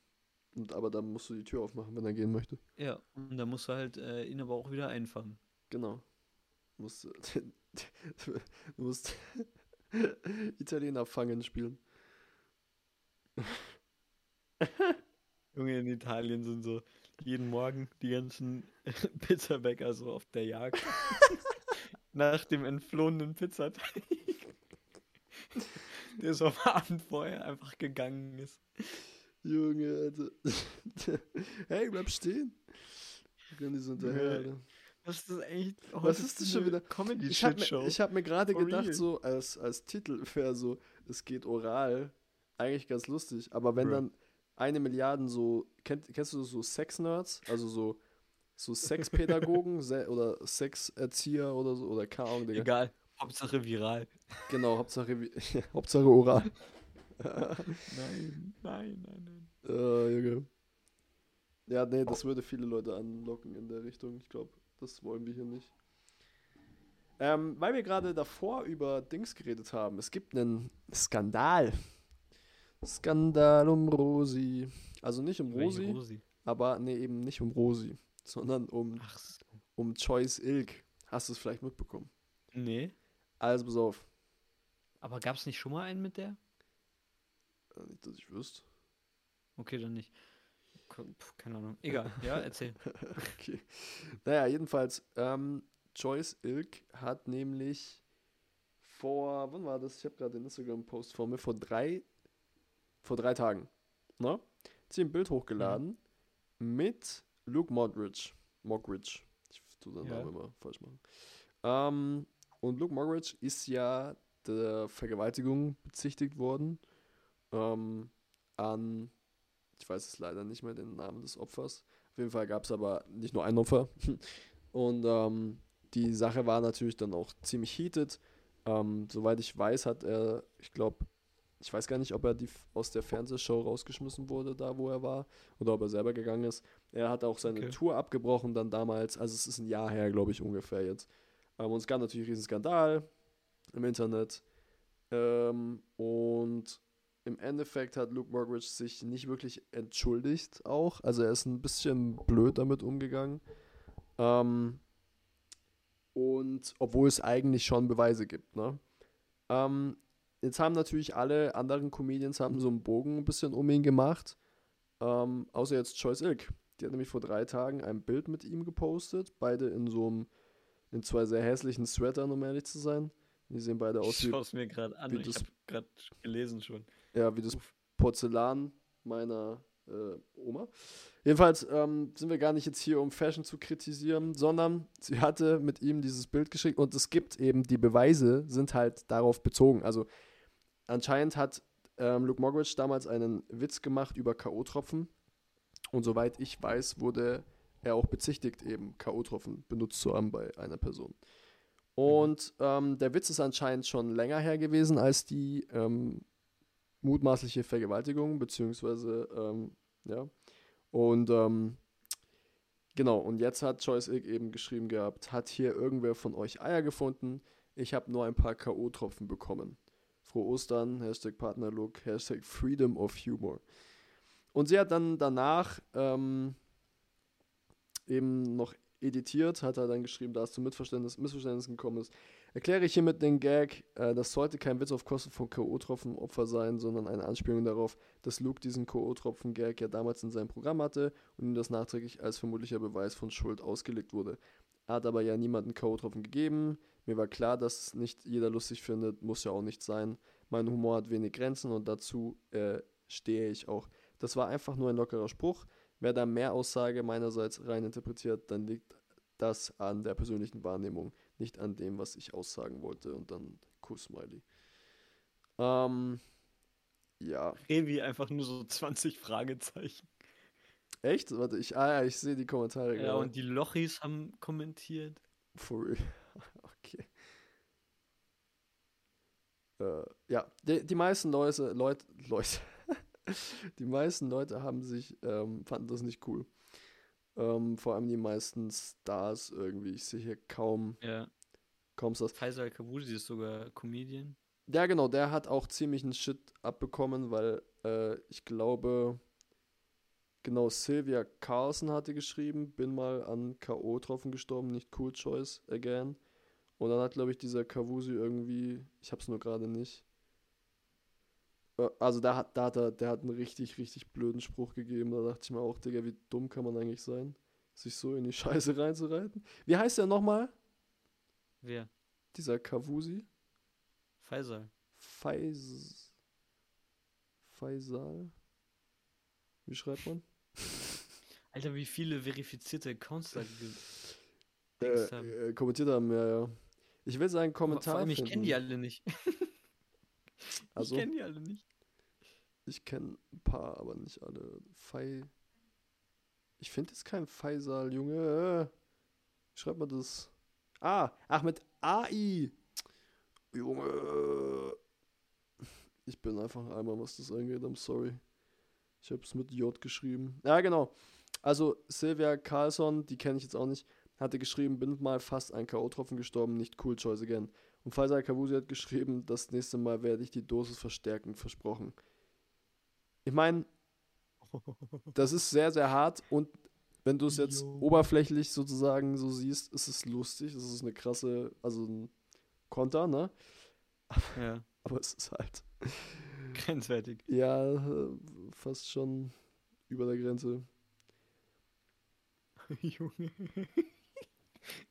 Und, aber dann musst du die Tür aufmachen, wenn er gehen möchte. Ja, und dann musst du halt äh, ihn aber auch wieder einfangen. Genau. Du musst, du musst Italiener fangen spielen. Junge, in Italien sind so jeden Morgen die ganzen Pizzabäcker so auf der Jagd. Nach dem entflohenen Pizzateig. Der so am Abend vorher einfach gegangen ist. Junge, Alter. hey, bleib stehen. Rennen die so hinterher, Alter. Was ist das eigentlich? Oh, Was ist das schon wieder? Comedy ich habe mir, ich hab mir gerade gedacht, real. so als, als Titel wäre so, es geht oral. Eigentlich ganz lustig. Aber wenn Bro. dann eine Milliarde so, kennt, kennst du so Sex-Nerds? Also so, so Sexpädagogen oder Sexerzieher oder so, oder keine Ahnung, Digga. Egal, Hauptsache viral. Genau, Hauptsache, Hauptsache oral. nein, nein, nein, nein. Uh, Junge. Ja, nee, das würde viele Leute anlocken in der Richtung. Ich glaube, das wollen wir hier nicht. Ähm, weil wir gerade davor über Dings geredet haben. Es gibt einen Skandal. Skandal um Rosi. Also nicht um Rosi, Rosi, aber nee, eben nicht um Rosi, sondern um, so. um Choice Ilk. Hast du es vielleicht mitbekommen? Nee. Also pass auf. Aber gab es nicht schon mal einen mit der? Äh, nicht, dass ich wüsste. Okay, dann nicht. Keine Ahnung. Egal, ja, erzähl. okay. Naja, jedenfalls, ähm, Joyce Ilk hat nämlich vor, wann war das? Ich habe gerade den Instagram-Post vor mir, vor drei, vor drei Tagen, ne? Hat sie ein Bild hochgeladen mhm. mit Luke Modridge. Mogridge. Ich tue den ja. Namen immer falsch machen. Ähm, und Luke Mogridge ist ja der Vergewaltigung bezichtigt worden ähm, an, ich weiß es leider nicht mehr, den Namen des Opfers. Auf jeden Fall gab es aber nicht nur ein Opfer. Und ähm, die Sache war natürlich dann auch ziemlich heated. Ähm, soweit ich weiß, hat er, ich glaube, ich weiß gar nicht, ob er die, aus der Fernsehshow rausgeschmissen wurde, da wo er war, oder ob er selber gegangen ist. Er hat auch seine okay. Tour abgebrochen dann damals, also es ist ein Jahr her, glaube ich, ungefähr jetzt. Ähm, und es gab natürlich einen Skandal im Internet. Ähm, und im Endeffekt hat Luke Mockridge sich nicht wirklich entschuldigt auch. Also er ist ein bisschen blöd damit umgegangen. Ähm, und obwohl es eigentlich schon Beweise gibt, ne? Ähm, jetzt haben natürlich alle anderen Comedians haben so einen Bogen ein bisschen um ihn gemacht. Ähm, außer jetzt Choice Ilk. Die hat nämlich vor drei Tagen ein Bild mit ihm gepostet. Beide in so einem, in zwei sehr hässlichen Sweatern, um ehrlich zu sein. Die sehen beide aus wie. Ich schaue es mir gerade an. Ich habe gerade gelesen schon. Ja, wie das Porzellan meiner äh, Oma. Jedenfalls ähm, sind wir gar nicht jetzt hier, um Fashion zu kritisieren, sondern sie hatte mit ihm dieses Bild geschickt und es gibt eben, die Beweise sind halt darauf bezogen. Also anscheinend hat ähm, Luke Mogridge damals einen Witz gemacht über K.O.-Tropfen und soweit ich weiß, wurde er auch bezichtigt, eben K.O.-Tropfen benutzt zu haben bei einer Person. Und ähm, der Witz ist anscheinend schon länger her gewesen als die ähm, mutmaßliche Vergewaltigung, beziehungsweise, ähm, ja. Und ähm, genau, und jetzt hat Joyce Ilk eben geschrieben gehabt, hat hier irgendwer von euch Eier gefunden? Ich habe nur ein paar K.O.-Tropfen bekommen. Frohe Ostern, Hashtag Partnerlook, Hashtag Freedom of Humor. Und sie hat dann danach ähm, eben noch editiert, hat er dann geschrieben, da es zu Missverständnissen gekommen ist. Erkläre ich hiermit den Gag, äh, das sollte kein Witz auf Kosten von K.O.-Tropfen-Opfer sein, sondern eine Anspielung darauf, dass Luke diesen K.O.-Tropfen-Gag ja damals in seinem Programm hatte und ihm das nachträglich als vermutlicher Beweis von Schuld ausgelegt wurde. Er hat aber ja niemanden K.O.-Tropfen gegeben. Mir war klar, dass es nicht jeder lustig findet, muss ja auch nicht sein. Mein Humor hat wenig Grenzen und dazu äh, stehe ich auch. Das war einfach nur ein lockerer Spruch. Wer da mehr Aussage meinerseits rein interpretiert, dann liegt das an der persönlichen Wahrnehmung, nicht an dem, was ich aussagen wollte. Und dann Kuss-Smiley. Ähm, ja. Revi einfach nur so 20 Fragezeichen. Echt? Warte, ich, ah, ja, ich sehe die Kommentare Ja, gerade. und die Lochis haben kommentiert. For real. okay. Äh, ja, die, die meisten Leute, Leute, Leute, die meisten Leute haben sich, ähm, fanden das nicht cool. Ähm, vor allem die meisten Stars irgendwie. Ich sehe hier kaum, Ja. kaum Stars. Faisal Kavusi ist sogar Comedian. Ja, genau, der hat auch ziemlich einen Shit abbekommen, weil äh, ich glaube, genau, Sylvia Carlson hatte geschrieben, bin mal an K.O.-Tropfen gestorben, nicht cool choice again. Und dann hat, glaube ich, dieser Kavusi irgendwie, ich hab's nur gerade nicht. Äh, Also da hat, da hat er, der hat einen richtig, richtig blöden Spruch gegeben. Da dachte ich mir auch, Digga, wie dumm kann man eigentlich sein, sich so in die Scheiße reinzureiten. Wie heißt der nochmal? Wer? Dieser Kavusi? Faisal. Feis Faisal? Wie schreibt man? Alter, wie viele verifizierte Accounts da Äh, haben. äh, kommentiert haben, ja, ja. Ich will seinen Kommentar Vor allem, ich kenne die alle nicht. Also, ich kenne die alle nicht. ich kenne ein paar, aber nicht alle. Fei. Ich finde jetzt kein Faisal, Junge. Schreibt man das? Ah, ach, mit AI. Junge. Ich bin einfach ein Eimer, was das angeht. I'm sorry. Ich habe es mit J geschrieben. Ja, genau. Also, Sylvia Carlson, die kenne ich jetzt auch nicht, hatte geschrieben, bin mal fast ein K.O.-Tropfen gestorben, nicht cool, choice again. Und Faisal Kavusi hat geschrieben, das nächste Mal werde ich die Dosis verstärken, versprochen. Ich meine, das ist sehr, sehr hart und wenn du es jetzt Jo. oberflächlich sozusagen so siehst, ist es lustig, es ist eine krasse, also ein Konter, ne? Ja, Aber es ist halt, grenzwertig. ja, äh, fast schon über der Grenze. Junge.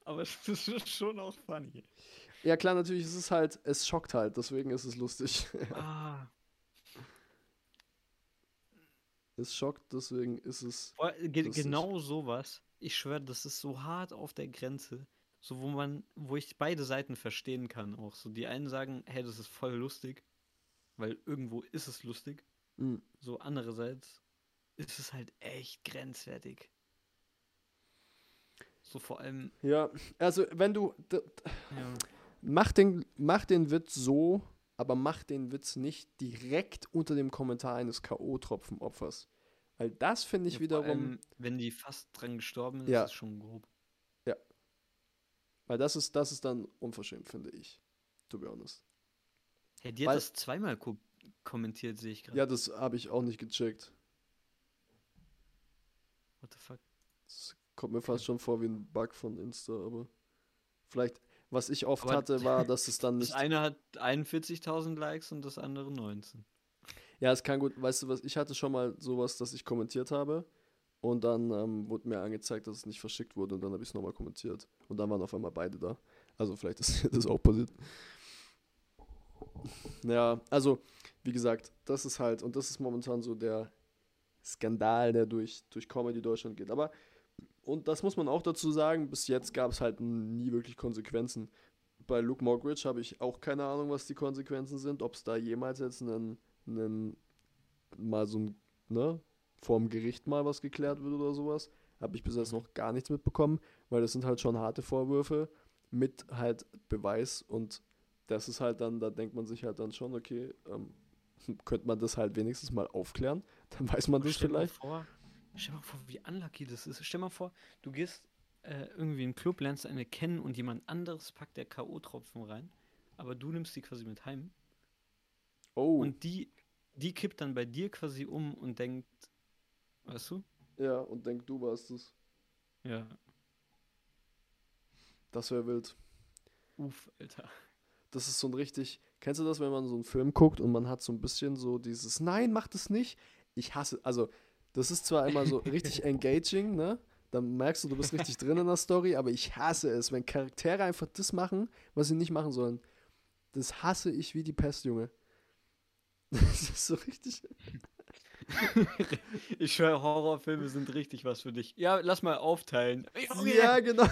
Aber es ist schon auch funny. Ja, klar, natürlich ist es halt, es schockt halt, deswegen ist es lustig. Ah, es schockt, deswegen ist es. ge Lustig. genau sowas. Ich schwöre, das ist so hart auf der Grenze. So, wo man, wo ich beide Seiten verstehen kann auch. So, die einen sagen, hey, das ist voll lustig, weil irgendwo ist es lustig. mh, So, andererseits ist es halt echt grenzwertig. So vor allem, Ja, also wenn du. ja, Mach den, mach den Witz so, aber mach den Witz nicht direkt unter dem Kommentar eines K.O.-Tropfen-Opfers. Weil das finde ich ja, wiederum. allem, wenn die fast dran gestorben ist, Ja. ist schon grob. weil das ist, das ist dann unverschämt, finde ich. To be honest. Hey, die Weil- hat das zweimal ko kommentiert, sehe ich gerade. Ja, das habe ich auch nicht gecheckt. What the fuck? Das kommt mir fast schon vor wie ein Bug von Insta, aber vielleicht, was ich oft Aber hatte, war, dass es dann Das nicht. eine hat 41.000 Likes und das andere 19. Ja, es kann gut, weißt du was, ich hatte schon mal sowas, dass ich kommentiert habe und dann ähm, wurde mir angezeigt, dass es nicht verschickt wurde und dann habe ich es nochmal kommentiert und dann waren auf einmal beide da. Also vielleicht ist das auch passiert. Ja, also wie gesagt, das ist halt und das ist momentan so der Skandal, der durch, durch Comedy Deutschland geht. Aber und das muss man auch dazu sagen, bis jetzt gab es halt nie wirklich Konsequenzen. Bei Luke Mockridge habe ich auch keine Ahnung, was die Konsequenzen sind, ob es da jemals jetzt einen, einen mal so ein, ne, vorm Gericht mal was geklärt wird oder sowas. Habe ich bis jetzt noch gar nichts mitbekommen, weil das sind halt schon harte Vorwürfe mit halt Beweis und das ist halt dann, da denkt man sich halt dann schon, okay, ähm, könnte man das halt wenigstens mal aufklären, dann weiß man das vielleicht. vor, stell mal vor, wie unlucky das ist. Stell mal vor, du gehst äh, irgendwie in einen Club, lernst eine kennen und jemand anderes packt der K.O.-Tropfen rein, aber du nimmst die quasi mit heim Oh, und die, die kippt dann bei dir quasi um und denkt, weißt du? ja, und denk, du warst es. Ja. Das wäre wild. Uff, Alter. Das ist so ein richtig. Kennst du das, wenn man so einen Film guckt und man hat so ein bisschen so dieses Nein, mach das nicht. Ich hasse. Also, das ist zwar immer so richtig engaging, ne? dann merkst du, du bist richtig drin in der Story, aber ich hasse es, wenn Charaktere einfach das machen, was sie nicht machen sollen. Das hasse ich wie die Pest, Junge. Das ist so richtig. ich schwöre, Horrorfilme sind richtig was für dich. Ja, lass mal aufteilen. Ja, genau.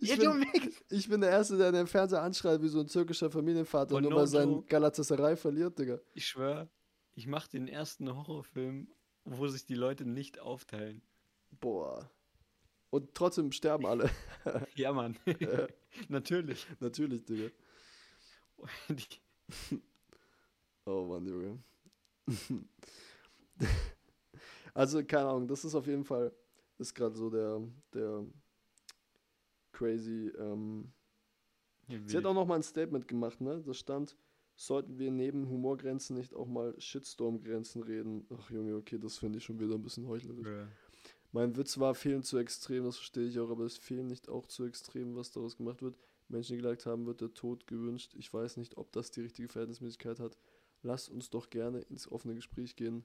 Ich bin, ich bin, der Erste, der den Fernseher anschreit wie so ein türkischer Familienvater und nur no weil sein verliert, Digga. Ich schwöre, ich mach den ersten Horrorfilm, wo sich die Leute nicht aufteilen. Boah. Und trotzdem sterben alle. ja, Mann. Natürlich. Natürlich, Digga. oh Mann, Junge. also, keine Ahnung, das ist auf jeden Fall, ist gerade so der, der crazy. Ähm, sie hat auch noch mal ein Statement gemacht, ne? Da stand, sollten wir neben Humorgrenzen nicht auch mal Shitstorm-Grenzen reden? Ach Junge, okay, das finde ich schon wieder ein bisschen heuchlerisch. Ja. Mein Witz war fehlen zu extrem, das verstehe ich auch, aber es fehlen nicht auch zu extrem, was daraus gemacht wird. Menschen, die geliked haben, wird der Tod gewünscht. Ich weiß nicht, ob das die richtige Verhältnismäßigkeit hat. Lass uns doch gerne ins offene Gespräch gehen.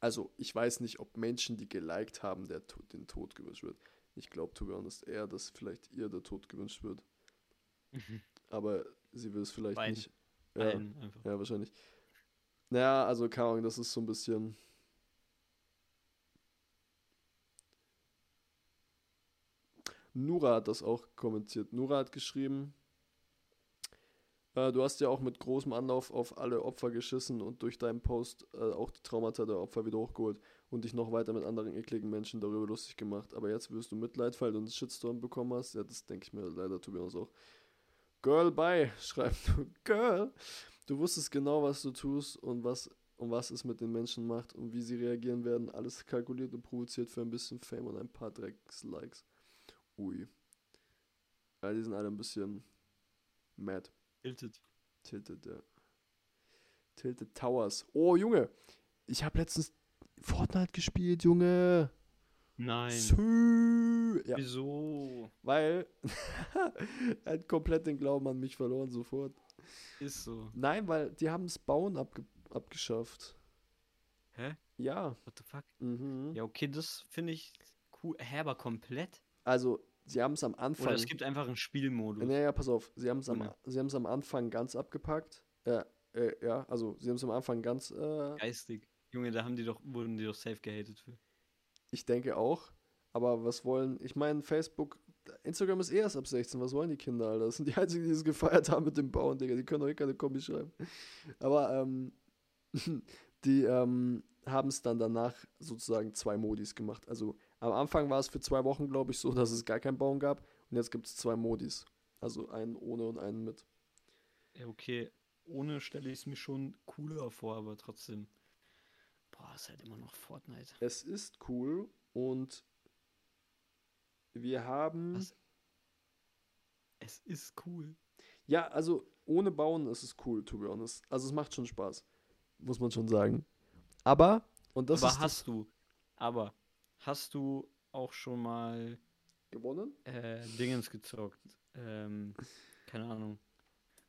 Also, ich weiß nicht, ob Menschen, die geliked haben, der den Tod gewünscht wird. Ich glaube, to be honest, eher, dass vielleicht ihr der Tod gewünscht wird. Mhm. Aber sie will es vielleicht Beiden. nicht. Ja, ja, wahrscheinlich. Naja, also keine Ahnung, das ist so ein bisschen. Nura hat das auch kommentiert. Nura hat geschrieben, äh, du hast ja auch mit großem Anlauf auf alle Opfer geschissen und durch deinen Post äh, auch die Traumata der Opfer wieder hochgeholt und dich noch weiter mit anderen ekligen Menschen darüber lustig gemacht. Aber jetzt wirst du Mitleid, weil du einen Shitstorm bekommen hast. Ja, das denke ich mir leider, mir auch. Girl, bye, schreibt du. Girl, du wusstest genau, was du tust und was, und was es mit den Menschen macht und wie sie reagieren werden. Alles kalkuliert und provoziert für ein bisschen Fame und ein paar Drecks-Likes. Ui. Ja, die sind alle ein bisschen mad. Tilted. Tilted, ja. Tilted Towers. Oh, Junge. Ich habe letztens Fortnite gespielt, Junge. Nein. Sü ja. Wieso? Weil er hat komplett den Glauben an mich verloren sofort. Ist so. Nein, weil die haben das Bauen abge abgeschafft. Hä? Ja. What the fuck? Mhm. Ja, okay, das finde ich cool. Hä, aber komplett? Also, sie haben es am Anfang. Oder es gibt einfach einen Spielmodus. Naja, pass auf. Sie haben es am, am Anfang ganz abgepackt. Äh, äh, ja, also sie haben es am Anfang ganz. Äh, Geistig. Junge, da haben die doch, wurden die doch safe gehatet für. Ich denke auch. Aber was wollen, ich meine, Facebook, Instagram ist eh erst ab 16. Was wollen die Kinder, Alter? Das sind die einzigen, die es gefeiert haben mit dem Bauen, Digga. Die können doch eh keine Kombi schreiben. Aber, ähm, die, ähm, haben es dann danach sozusagen zwei Modis gemacht. Also am Anfang war es für zwei Wochen, glaube ich, so, dass es gar kein Bauen gab. Und jetzt gibt es zwei Modis. Also einen ohne und einen mit. Ja, okay. Ohne stelle ich es mir schon cooler vor, aber trotzdem. Boah, ist halt immer noch Fortnite. Es ist cool und wir haben. Was? Es ist cool. Ja, also ohne Bauen ist es cool, to be honest. Also es macht schon Spaß. Muss man schon sagen. Aber, und das aber ist. hast du, aber hast du auch schon mal gewonnen? Äh, Dingens gezockt. Ähm, keine Ahnung.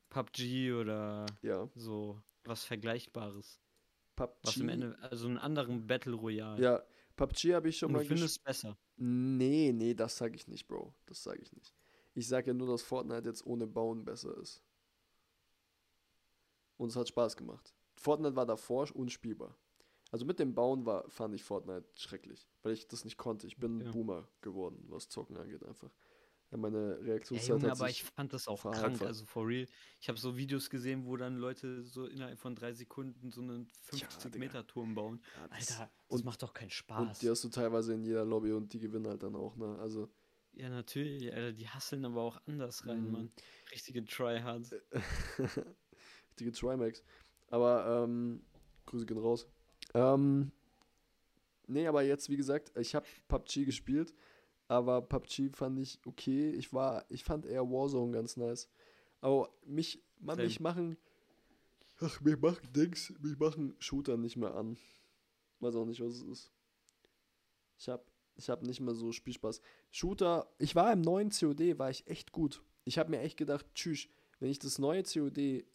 PUBG oder ja. so was Vergleichbares. PUBG. Was im Ende, also einen anderen Battle Royale. Ja, PUBG habe ich schon Und mal Du findest es besser. Nee, nee, das sage ich nicht, Bro. Das sage ich nicht. Ich sage ja nur, dass Fortnite jetzt ohne Bauen besser ist. Und es hat Spaß gemacht. Fortnite war davor unspielbar. Also mit dem Bauen war, fand ich Fortnite schrecklich, weil ich das nicht konnte. Ich bin ja. Boomer geworden, was Zocken angeht einfach. Ja, meine Reaktionszeit Ey, Junge, hat aber ich fand das auch krank, also for real. Ich habe so Videos gesehen, wo dann Leute so innerhalb von drei Sekunden so einen 50 ja, Meter Turm bauen. Ja, das Alter, das und, macht doch keinen Spaß. Und die hast du teilweise in jeder Lobby und die gewinnen halt dann auch, ne? Also ja, natürlich, Alter, die hasseln aber auch anders rein, mhm. Mann. Richtige Tryhards. Richtige Trimax. Aber, ähm, Grüße gehen raus. Ähm, nee, aber jetzt, wie gesagt, ich habe PUBG gespielt aber PUBG fand ich okay. Ich war, ich fand eher Warzone ganz nice. Aber mich, man, mich machen, ach, mich machen Dings, mich machen Shooter nicht mehr an. Weiß auch nicht, was es ist. Ich hab, ich hab nicht mehr so Spielspaß. Shooter, ich war im neuen COD, war ich echt gut. Ich habe mir echt gedacht, tschüss, wenn ich das neue COD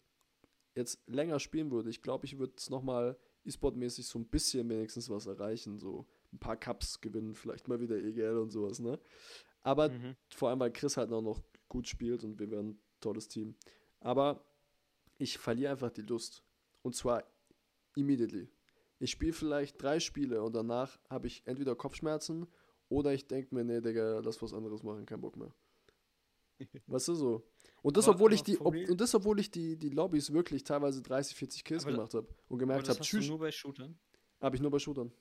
jetzt länger spielen würde, ich glaube, ich würde es nochmal E-Sport-mäßig so ein bisschen wenigstens was erreichen, so ein paar Cups gewinnen, vielleicht mal wieder EGL und sowas, ne? Aber mhm. vor allem, weil Chris halt auch noch gut spielt und wir wären ein tolles Team. Aber ich verliere einfach die Lust. Und zwar immediately. Ich spiele vielleicht drei Spiele und danach habe ich entweder Kopfschmerzen oder ich denke mir, nee, Digga, lass was anderes machen, kein Bock mehr. weißt du so? Und das, obwohl ich die, ob, und das, obwohl ich die, die Lobbys wirklich teilweise 30, 40 Kills aber gemacht habe und gemerkt habe, tschüss. nur bei Shootern? Habe ich nur bei Shootern.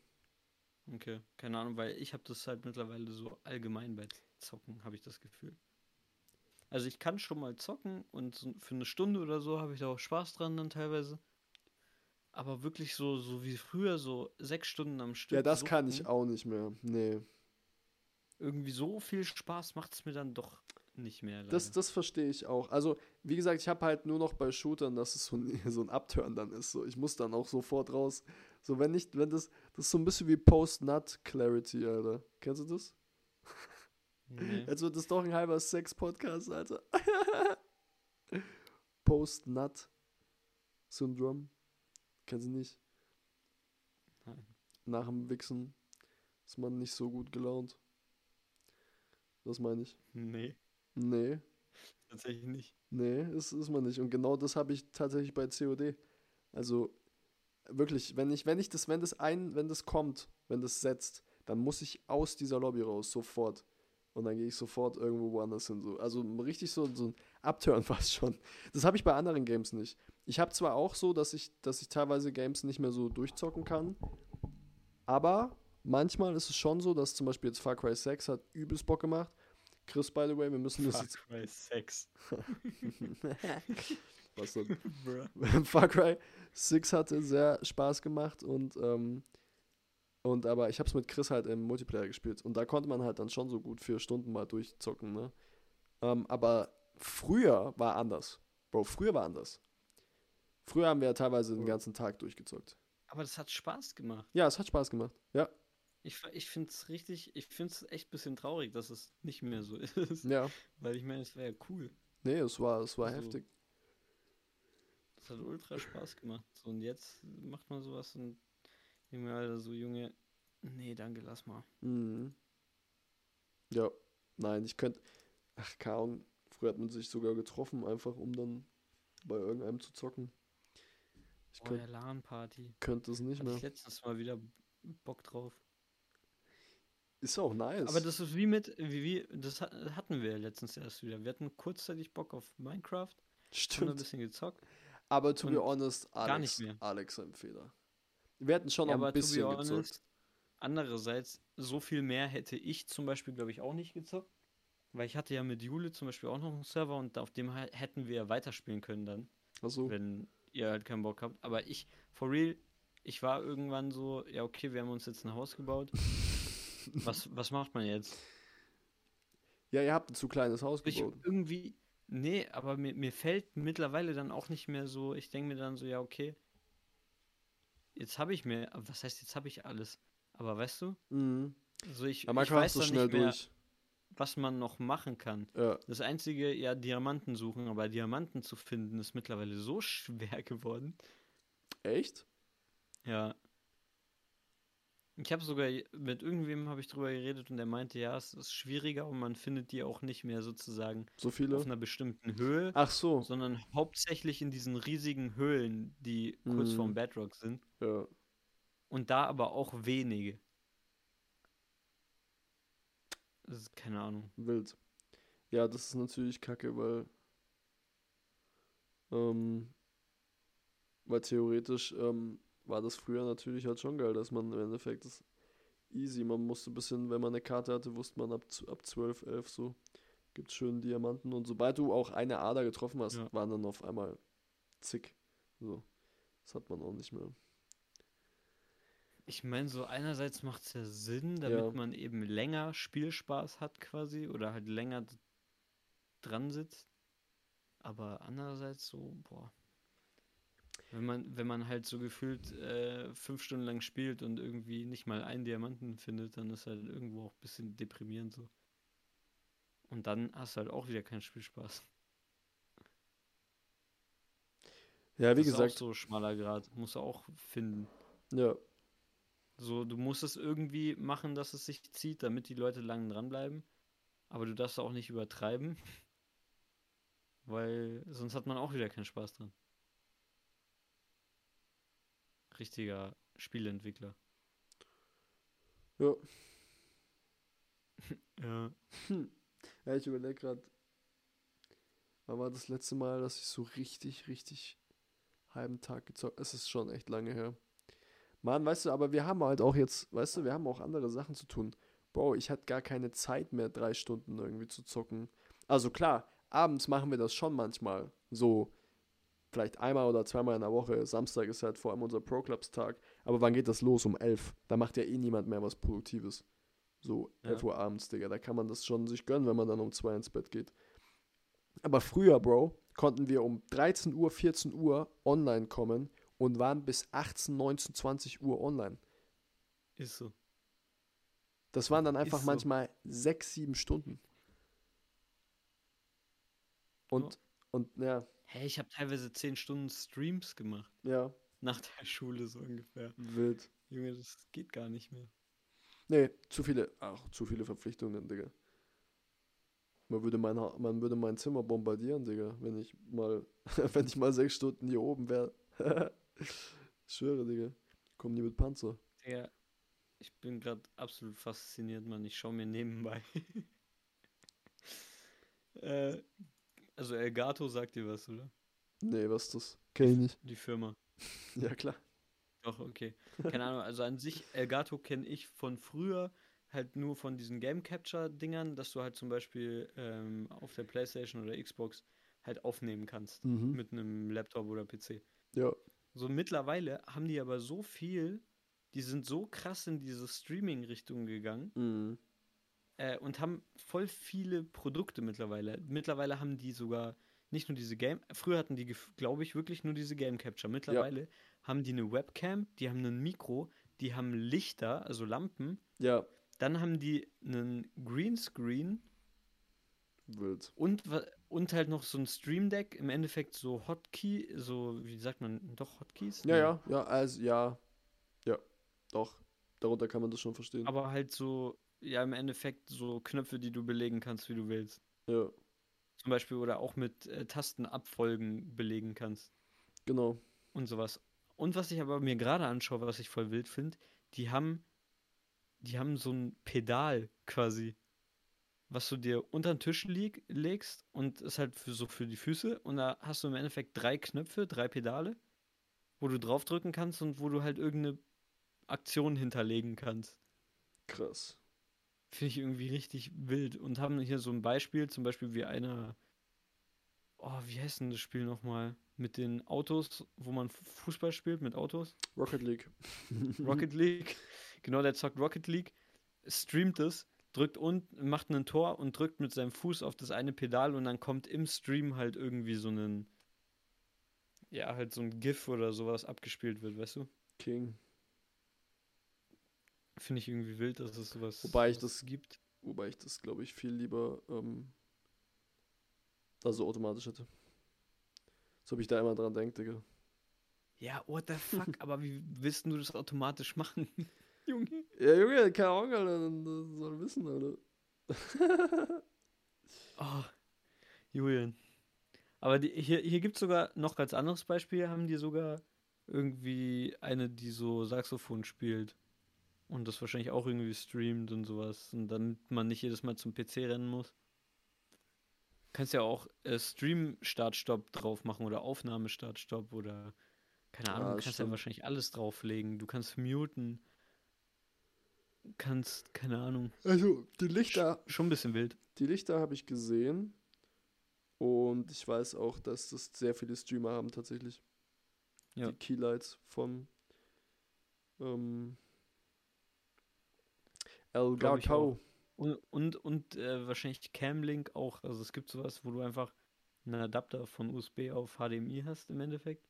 Okay, keine Ahnung, weil ich habe das halt mittlerweile so allgemein bei Zocken, habe ich das Gefühl. Also ich kann schon mal zocken und so für eine Stunde oder so habe ich da auch Spaß dran dann teilweise. Aber wirklich so, so wie früher, so sechs Stunden am Stück. Ja, das suchen, kann ich auch nicht mehr. Nee. Irgendwie so viel Spaß macht es mir dann doch nicht mehr. Das, das verstehe ich auch. Also, wie gesagt, ich habe halt nur noch bei Shootern, dass es so ein, so ein Upturn dann ist. So, ich muss dann auch sofort raus. So, wenn nicht, wenn das, das ist so ein bisschen wie Post-Nut-Clarity, Alter. Kennst du das? Nee. Also, das ist doch ein halber Sex-Podcast, Alter. Post-Nut-Syndrom. Kennst du nicht? Nein. Nach dem Wichsen ist man nicht so gut gelaunt. Das meine ich. Nee. Nee. Tatsächlich nicht. Nee, das ist man nicht. Und genau das habe ich tatsächlich bei COD. Also wirklich, wenn ich, wenn ich das, wenn das ein, wenn das kommt, wenn das setzt, dann muss ich aus dieser Lobby raus, sofort. Und dann gehe ich sofort irgendwo woanders hin. So. Also richtig so, so ein Upturn fast schon. Das habe ich bei anderen Games nicht. Ich habe zwar auch so, dass ich, dass ich teilweise Games nicht mehr so durchzocken kann, aber manchmal ist es schon so, dass zum Beispiel jetzt Far Cry 6 hat übelst Bock gemacht Chris, by the way, wir müssen das jetzt. Far Cry 6. Was denn? Far Cry 6 hatte sehr Spaß gemacht und, ähm, und aber ich habe es mit Chris halt im Multiplayer gespielt und da konnte man halt dann schon so gut vier Stunden mal durchzocken, ne? Ähm, aber früher war anders. Bro, früher war anders. Früher haben wir ja teilweise den ganzen Tag durchgezockt. Aber das hat Spaß gemacht. Ja, es hat Spaß gemacht. Ja. Ich, ich finde es richtig, ich finde es echt ein bisschen traurig, dass es nicht mehr so ist. Ja. Weil ich meine, es wäre ja cool. Nee, es war, es war also, heftig. Hat ultra Spaß gemacht. So, und jetzt macht man sowas und irgendwie Alter, so Junge, nee, danke, lass mal. Mhm. Ja, nein, ich könnte, ach, kaum, früher hat man sich sogar getroffen, einfach um dann bei irgendeinem zu zocken. Ich oh, könnt, LAN-Party. Könnte es nicht Hatte mehr. Ich letztes Mal wieder Bock drauf. Ist auch nice. Aber das ist wie mit, wie, wie, das hatten wir letztens erst wieder. Wir hatten kurzzeitig Bock auf Minecraft. Stimmt. Haben ein bisschen gezockt. Aber to be honest, Alex, gar nicht mehr. Alex ein Fehler. Wir hätten schon ja, noch ein bisschen honest, gezockt. Andererseits, so viel mehr hätte ich zum Beispiel, glaube ich, auch nicht gezockt. Weil ich hatte ja mit Jule zum Beispiel auch noch einen Server und auf dem hätten wir weiterspielen können dann. Ach so. Wenn ihr halt keinen Bock habt. Aber ich, for real, ich war irgendwann so, ja okay, wir haben uns jetzt ein Haus gebaut. was, was macht man jetzt? Ja, ihr habt ein zu kleines Haus ich gebaut. Irgendwie, nee, aber mir, mir fällt mittlerweile dann auch nicht mehr so, ich denke mir dann so, ja okay, jetzt habe ich mir, was heißt, jetzt habe ich alles. Aber weißt du? Mhm. Also ich, ich weiß dann nicht mehr, durch. was man noch machen kann. Ja. Das einzige, ja, Diamanten suchen, aber Diamanten zu finden, ist mittlerweile so schwer geworden. Echt? Ja. Ich habe sogar mit irgendwem habe ich drüber geredet und der meinte, ja, es ist schwieriger und man findet die auch nicht mehr sozusagen so viele auf einer bestimmten Höhe. Ach so. Sondern hauptsächlich in diesen riesigen Höhlen, die mm. kurz vorm Bedrock sind. Ja. Und da aber auch wenige. Das ist keine Ahnung. Wild. Ja, das ist natürlich kacke, weil ähm, weil theoretisch ähm, war das früher natürlich halt schon geil, dass man im Endeffekt das easy, man musste ein bisschen, wenn man eine Karte hatte, wusste man ab, ab 12, 11 so, gibt es schön Diamanten und sobald du auch eine Ader getroffen hast, ja. waren dann auf einmal zick. So, das hat man auch nicht mehr. Ich meine, so einerseits macht es ja Sinn, damit ja. man eben länger Spielspaß hat quasi oder halt länger dran sitzt. Aber andererseits so, boah. Wenn man, wenn man halt so gefühlt äh, fünf Stunden lang spielt und irgendwie nicht mal einen Diamanten findet, dann ist halt irgendwo auch ein bisschen deprimierend so. Und dann hast du halt auch wieder keinen Spielspaß. Ja, wie das gesagt. Ist auch so schmaler Grad. Musst du auch finden. Ja. So, du musst es irgendwie machen, dass es sich zieht, damit die Leute lang dranbleiben. Aber du darfst auch nicht übertreiben. Weil sonst hat man auch wieder keinen Spaß dran. Richtiger Spieleentwickler. Ja. Ja. Ja, ich überlege gerade, wann war das letzte Mal, dass ich so richtig, richtig halben Tag gezockt Es ist schon echt lange her. Mann, weißt du, aber wir haben halt auch jetzt, weißt du, wir haben auch andere Sachen zu tun. Bro, ich hatte gar keine Zeit mehr, drei Stunden irgendwie zu zocken. Also klar, abends machen wir das schon manchmal. So, vielleicht einmal oder zweimal in der Woche. Samstag ist halt vor allem unser Pro Clubs Tag. Aber wann geht das los? Um elf. Da macht ja eh niemand mehr was Produktives. So, Ja. 11 Uhr abends, Digga. Da kann man das schon sich gönnen, wenn man dann um 2 ins Bett geht. Aber früher, Bro, konnten wir um 13 Uhr, 14 Uhr online kommen und waren bis 18, 19, 20 Uhr online. Ist so. Das waren dann einfach so. manchmal 6, 7 Stunden. Und, und ja, Hey, ich habe teilweise 10 Stunden Streams gemacht. ja, Nach der Schule so ungefähr. wild. Junge, das geht gar nicht mehr. Nee, zu viele, ach, zu viele Verpflichtungen, Digga. Man würde mein, man würde mein Zimmer bombardieren, Digga, wenn ich mal, wenn ich mal sechs Stunden hier oben wäre. ich schwöre, Digga. Komm nie mit Panzer. Digga, ich bin gerade absolut fasziniert, Mann. Ich schaue mir nebenbei. äh, also Elgato sagt dir was, oder? Nee, was ist das? Kenn ich nicht. Die Firma. Ja, klar. Doch, okay. Keine Ahnung, also an sich, Elgato kenne ich von früher halt nur von diesen Game Capture-Dingern, dass du halt zum Beispiel ähm, auf der Playstation oder Xbox halt aufnehmen kannst. Mhm. Mit einem Laptop oder PC. Ja. So mittlerweile haben die aber so viel, die sind so krass in diese Streaming-Richtung gegangen Mhm. Äh, und haben voll viele Produkte mittlerweile. Mittlerweile haben die sogar nicht nur diese Game, früher hatten die, glaube ich, wirklich nur diese Game Capture. Mittlerweile haben die eine Webcam, die haben ein Mikro, die haben Lichter, also Lampen. Ja, Dann haben die einen Greenscreen wild. und, und halt noch so ein Stream Deck, im Endeffekt so Hotkey, so, wie sagt man, doch Hotkeys? Ja, ja, ja, also, ja. Ja, doch. Darunter kann man das schon verstehen. Aber halt so, ja, im Endeffekt so Knöpfe, die du belegen kannst, wie du willst. ja, Zum Beispiel oder auch mit äh, Tastenabfolgen belegen kannst genau. und sowas. Und was ich aber mir gerade anschaue, was ich voll wild finde, die haben, die haben so ein Pedal quasi, was du dir unter den Tisch leg, legst und ist halt für, so für die Füße und da hast du im Endeffekt drei Knöpfe, drei Pedale, wo du draufdrücken kannst und wo du halt irgendeine Aktion hinterlegen kannst. Krass. Finde ich irgendwie richtig wild. Und haben hier so ein Beispiel, zum Beispiel wie einer. Oh, wie heißt denn das Spiel nochmal? Mit den Autos, wo man Fußball spielt mit Autos? Rocket League. Rocket League. Genau, der zockt Rocket League, streamt es, drückt und macht ein Tor und drückt mit seinem Fuß auf das eine Pedal und dann kommt im Stream halt irgendwie so ein. Ja, halt so ein GIF oder sowas abgespielt wird, weißt du? King. Finde ich irgendwie wild, dass es sowas, Wobei ich das- gibt. Wobei ich das, glaube ich, viel lieber ähm, also automatisch hätte. So ob ich da immer dran denke, Digga. Ja, what the fuck? Aber wie willst du das automatisch machen? Junge. Ja, Junge, keine Ahnung, Alter. Das soll wissen, Alter. Oh, Julian. Aber die, hier, hier gibt es sogar noch als anderes Beispiel, haben die sogar irgendwie eine, die so Saxophon spielt. Und das wahrscheinlich auch irgendwie streamt und sowas. Und damit man nicht jedes Mal zum PC rennen muss. Kannst ja auch äh, Stream-Start-Stopp drauf machen oder Aufnahme-Start-Stopp oder keine Ahnung, Ja, du kannst ja stimmt. wahrscheinlich alles drauflegen. Du kannst muten. Kannst, keine Ahnung. Also, die Lichter, Schon ein bisschen wild. die Lichter habe ich gesehen. Und ich weiß auch, dass das sehr viele Streamer haben tatsächlich. Ja. Die Keylights von ähm, Glaub ich Elgato. Und, und, und äh, wahrscheinlich Camlink auch. Also es gibt sowas, wo du einfach einen Adapter von USB auf HDMI hast im Endeffekt.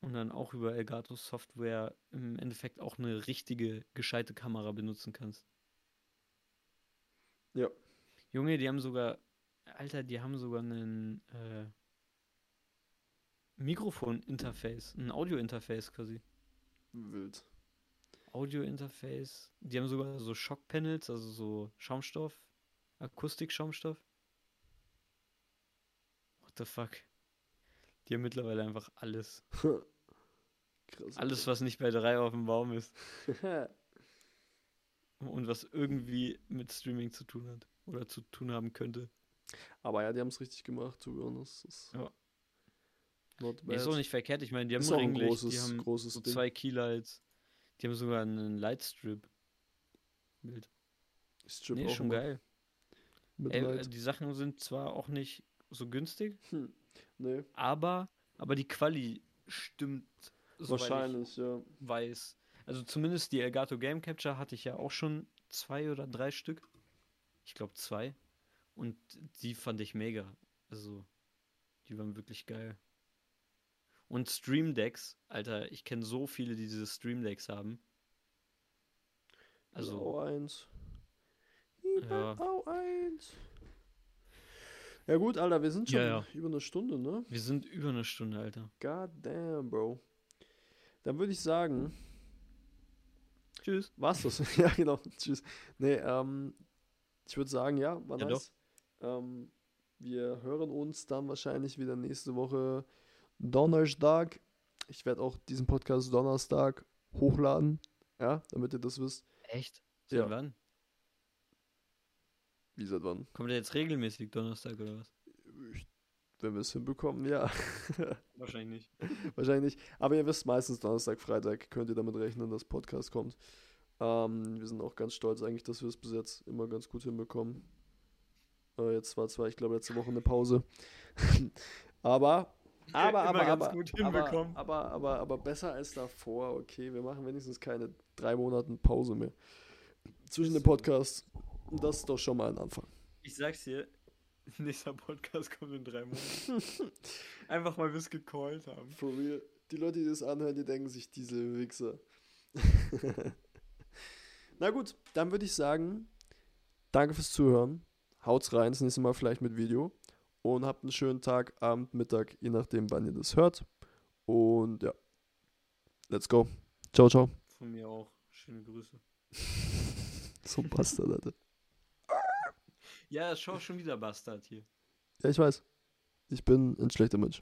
Und dann auch über Elgato Software im Endeffekt auch eine richtige, gescheite Kamera benutzen kannst. Ja. Junge, die haben sogar, Alter, die haben sogar einen äh, Mikrofon-Interface, ein Audio-Interface quasi. Wild. Audio-Interface. Die haben sogar so Schockpanels, also so Schaumstoff, Akustik-Schaumstoff. What the fuck? Die haben mittlerweile einfach alles. Krass. Alles, was nicht bei drei auf dem Baum ist. Und was irgendwie mit Streaming zu tun hat. Oder zu tun haben könnte. Aber ja, die haben es richtig gemacht, be honest. Das Ja. Not Nee, ist auch bad. nicht verkehrt. Ich meine, die haben Ist auch ein Ringlicht, großes, die haben großes so Ding. zwei Keylights. Die haben sogar einen Lightstrip. Bild. Strip Nee, schon geil. Ey, die Sachen sind zwar auch nicht so günstig, Hm. Nee, aber, aber die Quali stimmt wahrscheinlich, ja. weiß. Also zumindest die Elgato Game Capture hatte ich ja auch schon zwei oder drei Stück. Ich glaube zwei. Und die fand ich mega. Also, die waren wirklich geil. Und Stream Decks, Alter, ich kenne so viele, die diese Stream Decks haben. Also, Auch eins. Ja. Auch eins. Ja gut, Alter, wir sind schon Ja, ja. über eine Stunde, ne? wir sind über eine Stunde, Alter. God damn, Bro. Dann würde ich sagen, Tschüss. war's das? ja, genau. Tschüss. Nee, ähm, ich würde sagen, ja, war Ja, nice. Ähm, wir hören uns dann wahrscheinlich wieder nächste Woche Donnerstag. Ich werde auch diesen Podcast Donnerstag hochladen, ja, damit ihr das wisst. Echt? Seit Ja. wann? Wie seit wann? Kommt der jetzt regelmäßig Donnerstag oder was? Ich, wenn wir es hinbekommen, ja. Wahrscheinlich nicht. Wahrscheinlich nicht. Aber ihr wisst, meistens Donnerstag, Freitag könnt ihr damit rechnen, dass Podcast kommt. Ähm, wir sind auch ganz stolz eigentlich, dass wir es bis jetzt immer ganz gut hinbekommen. Äh, jetzt war zwar, ich glaube, letzte Woche eine Pause. aber, aber, aber, aber, aber, aber, aber, aber besser als davor. Okay, wir machen wenigstens keine drei Monate Pause mehr zwischen den Podcasts. Und das ist doch schon mal ein Anfang. Ich sag's dir, nächster Podcast kommt in drei Monaten. Einfach mal bis gecallt haben. For real. Die Leute, die das anhören, die denken sich, diese Wichser. Na gut, dann würde ich sagen, danke fürs Zuhören. Haut's rein, das nächste Mal vielleicht mit Video. Und habt einen schönen Tag, Abend, Mittag, je nachdem, wann ihr das hört. Und ja, let's go. Ciao, ciao. Von mir auch. Schöne Grüße. So ein Bastard, Alter. Ja, schau schon wieder Bastard hier. Ja, ich weiß. Ich bin ein schlechter Mensch.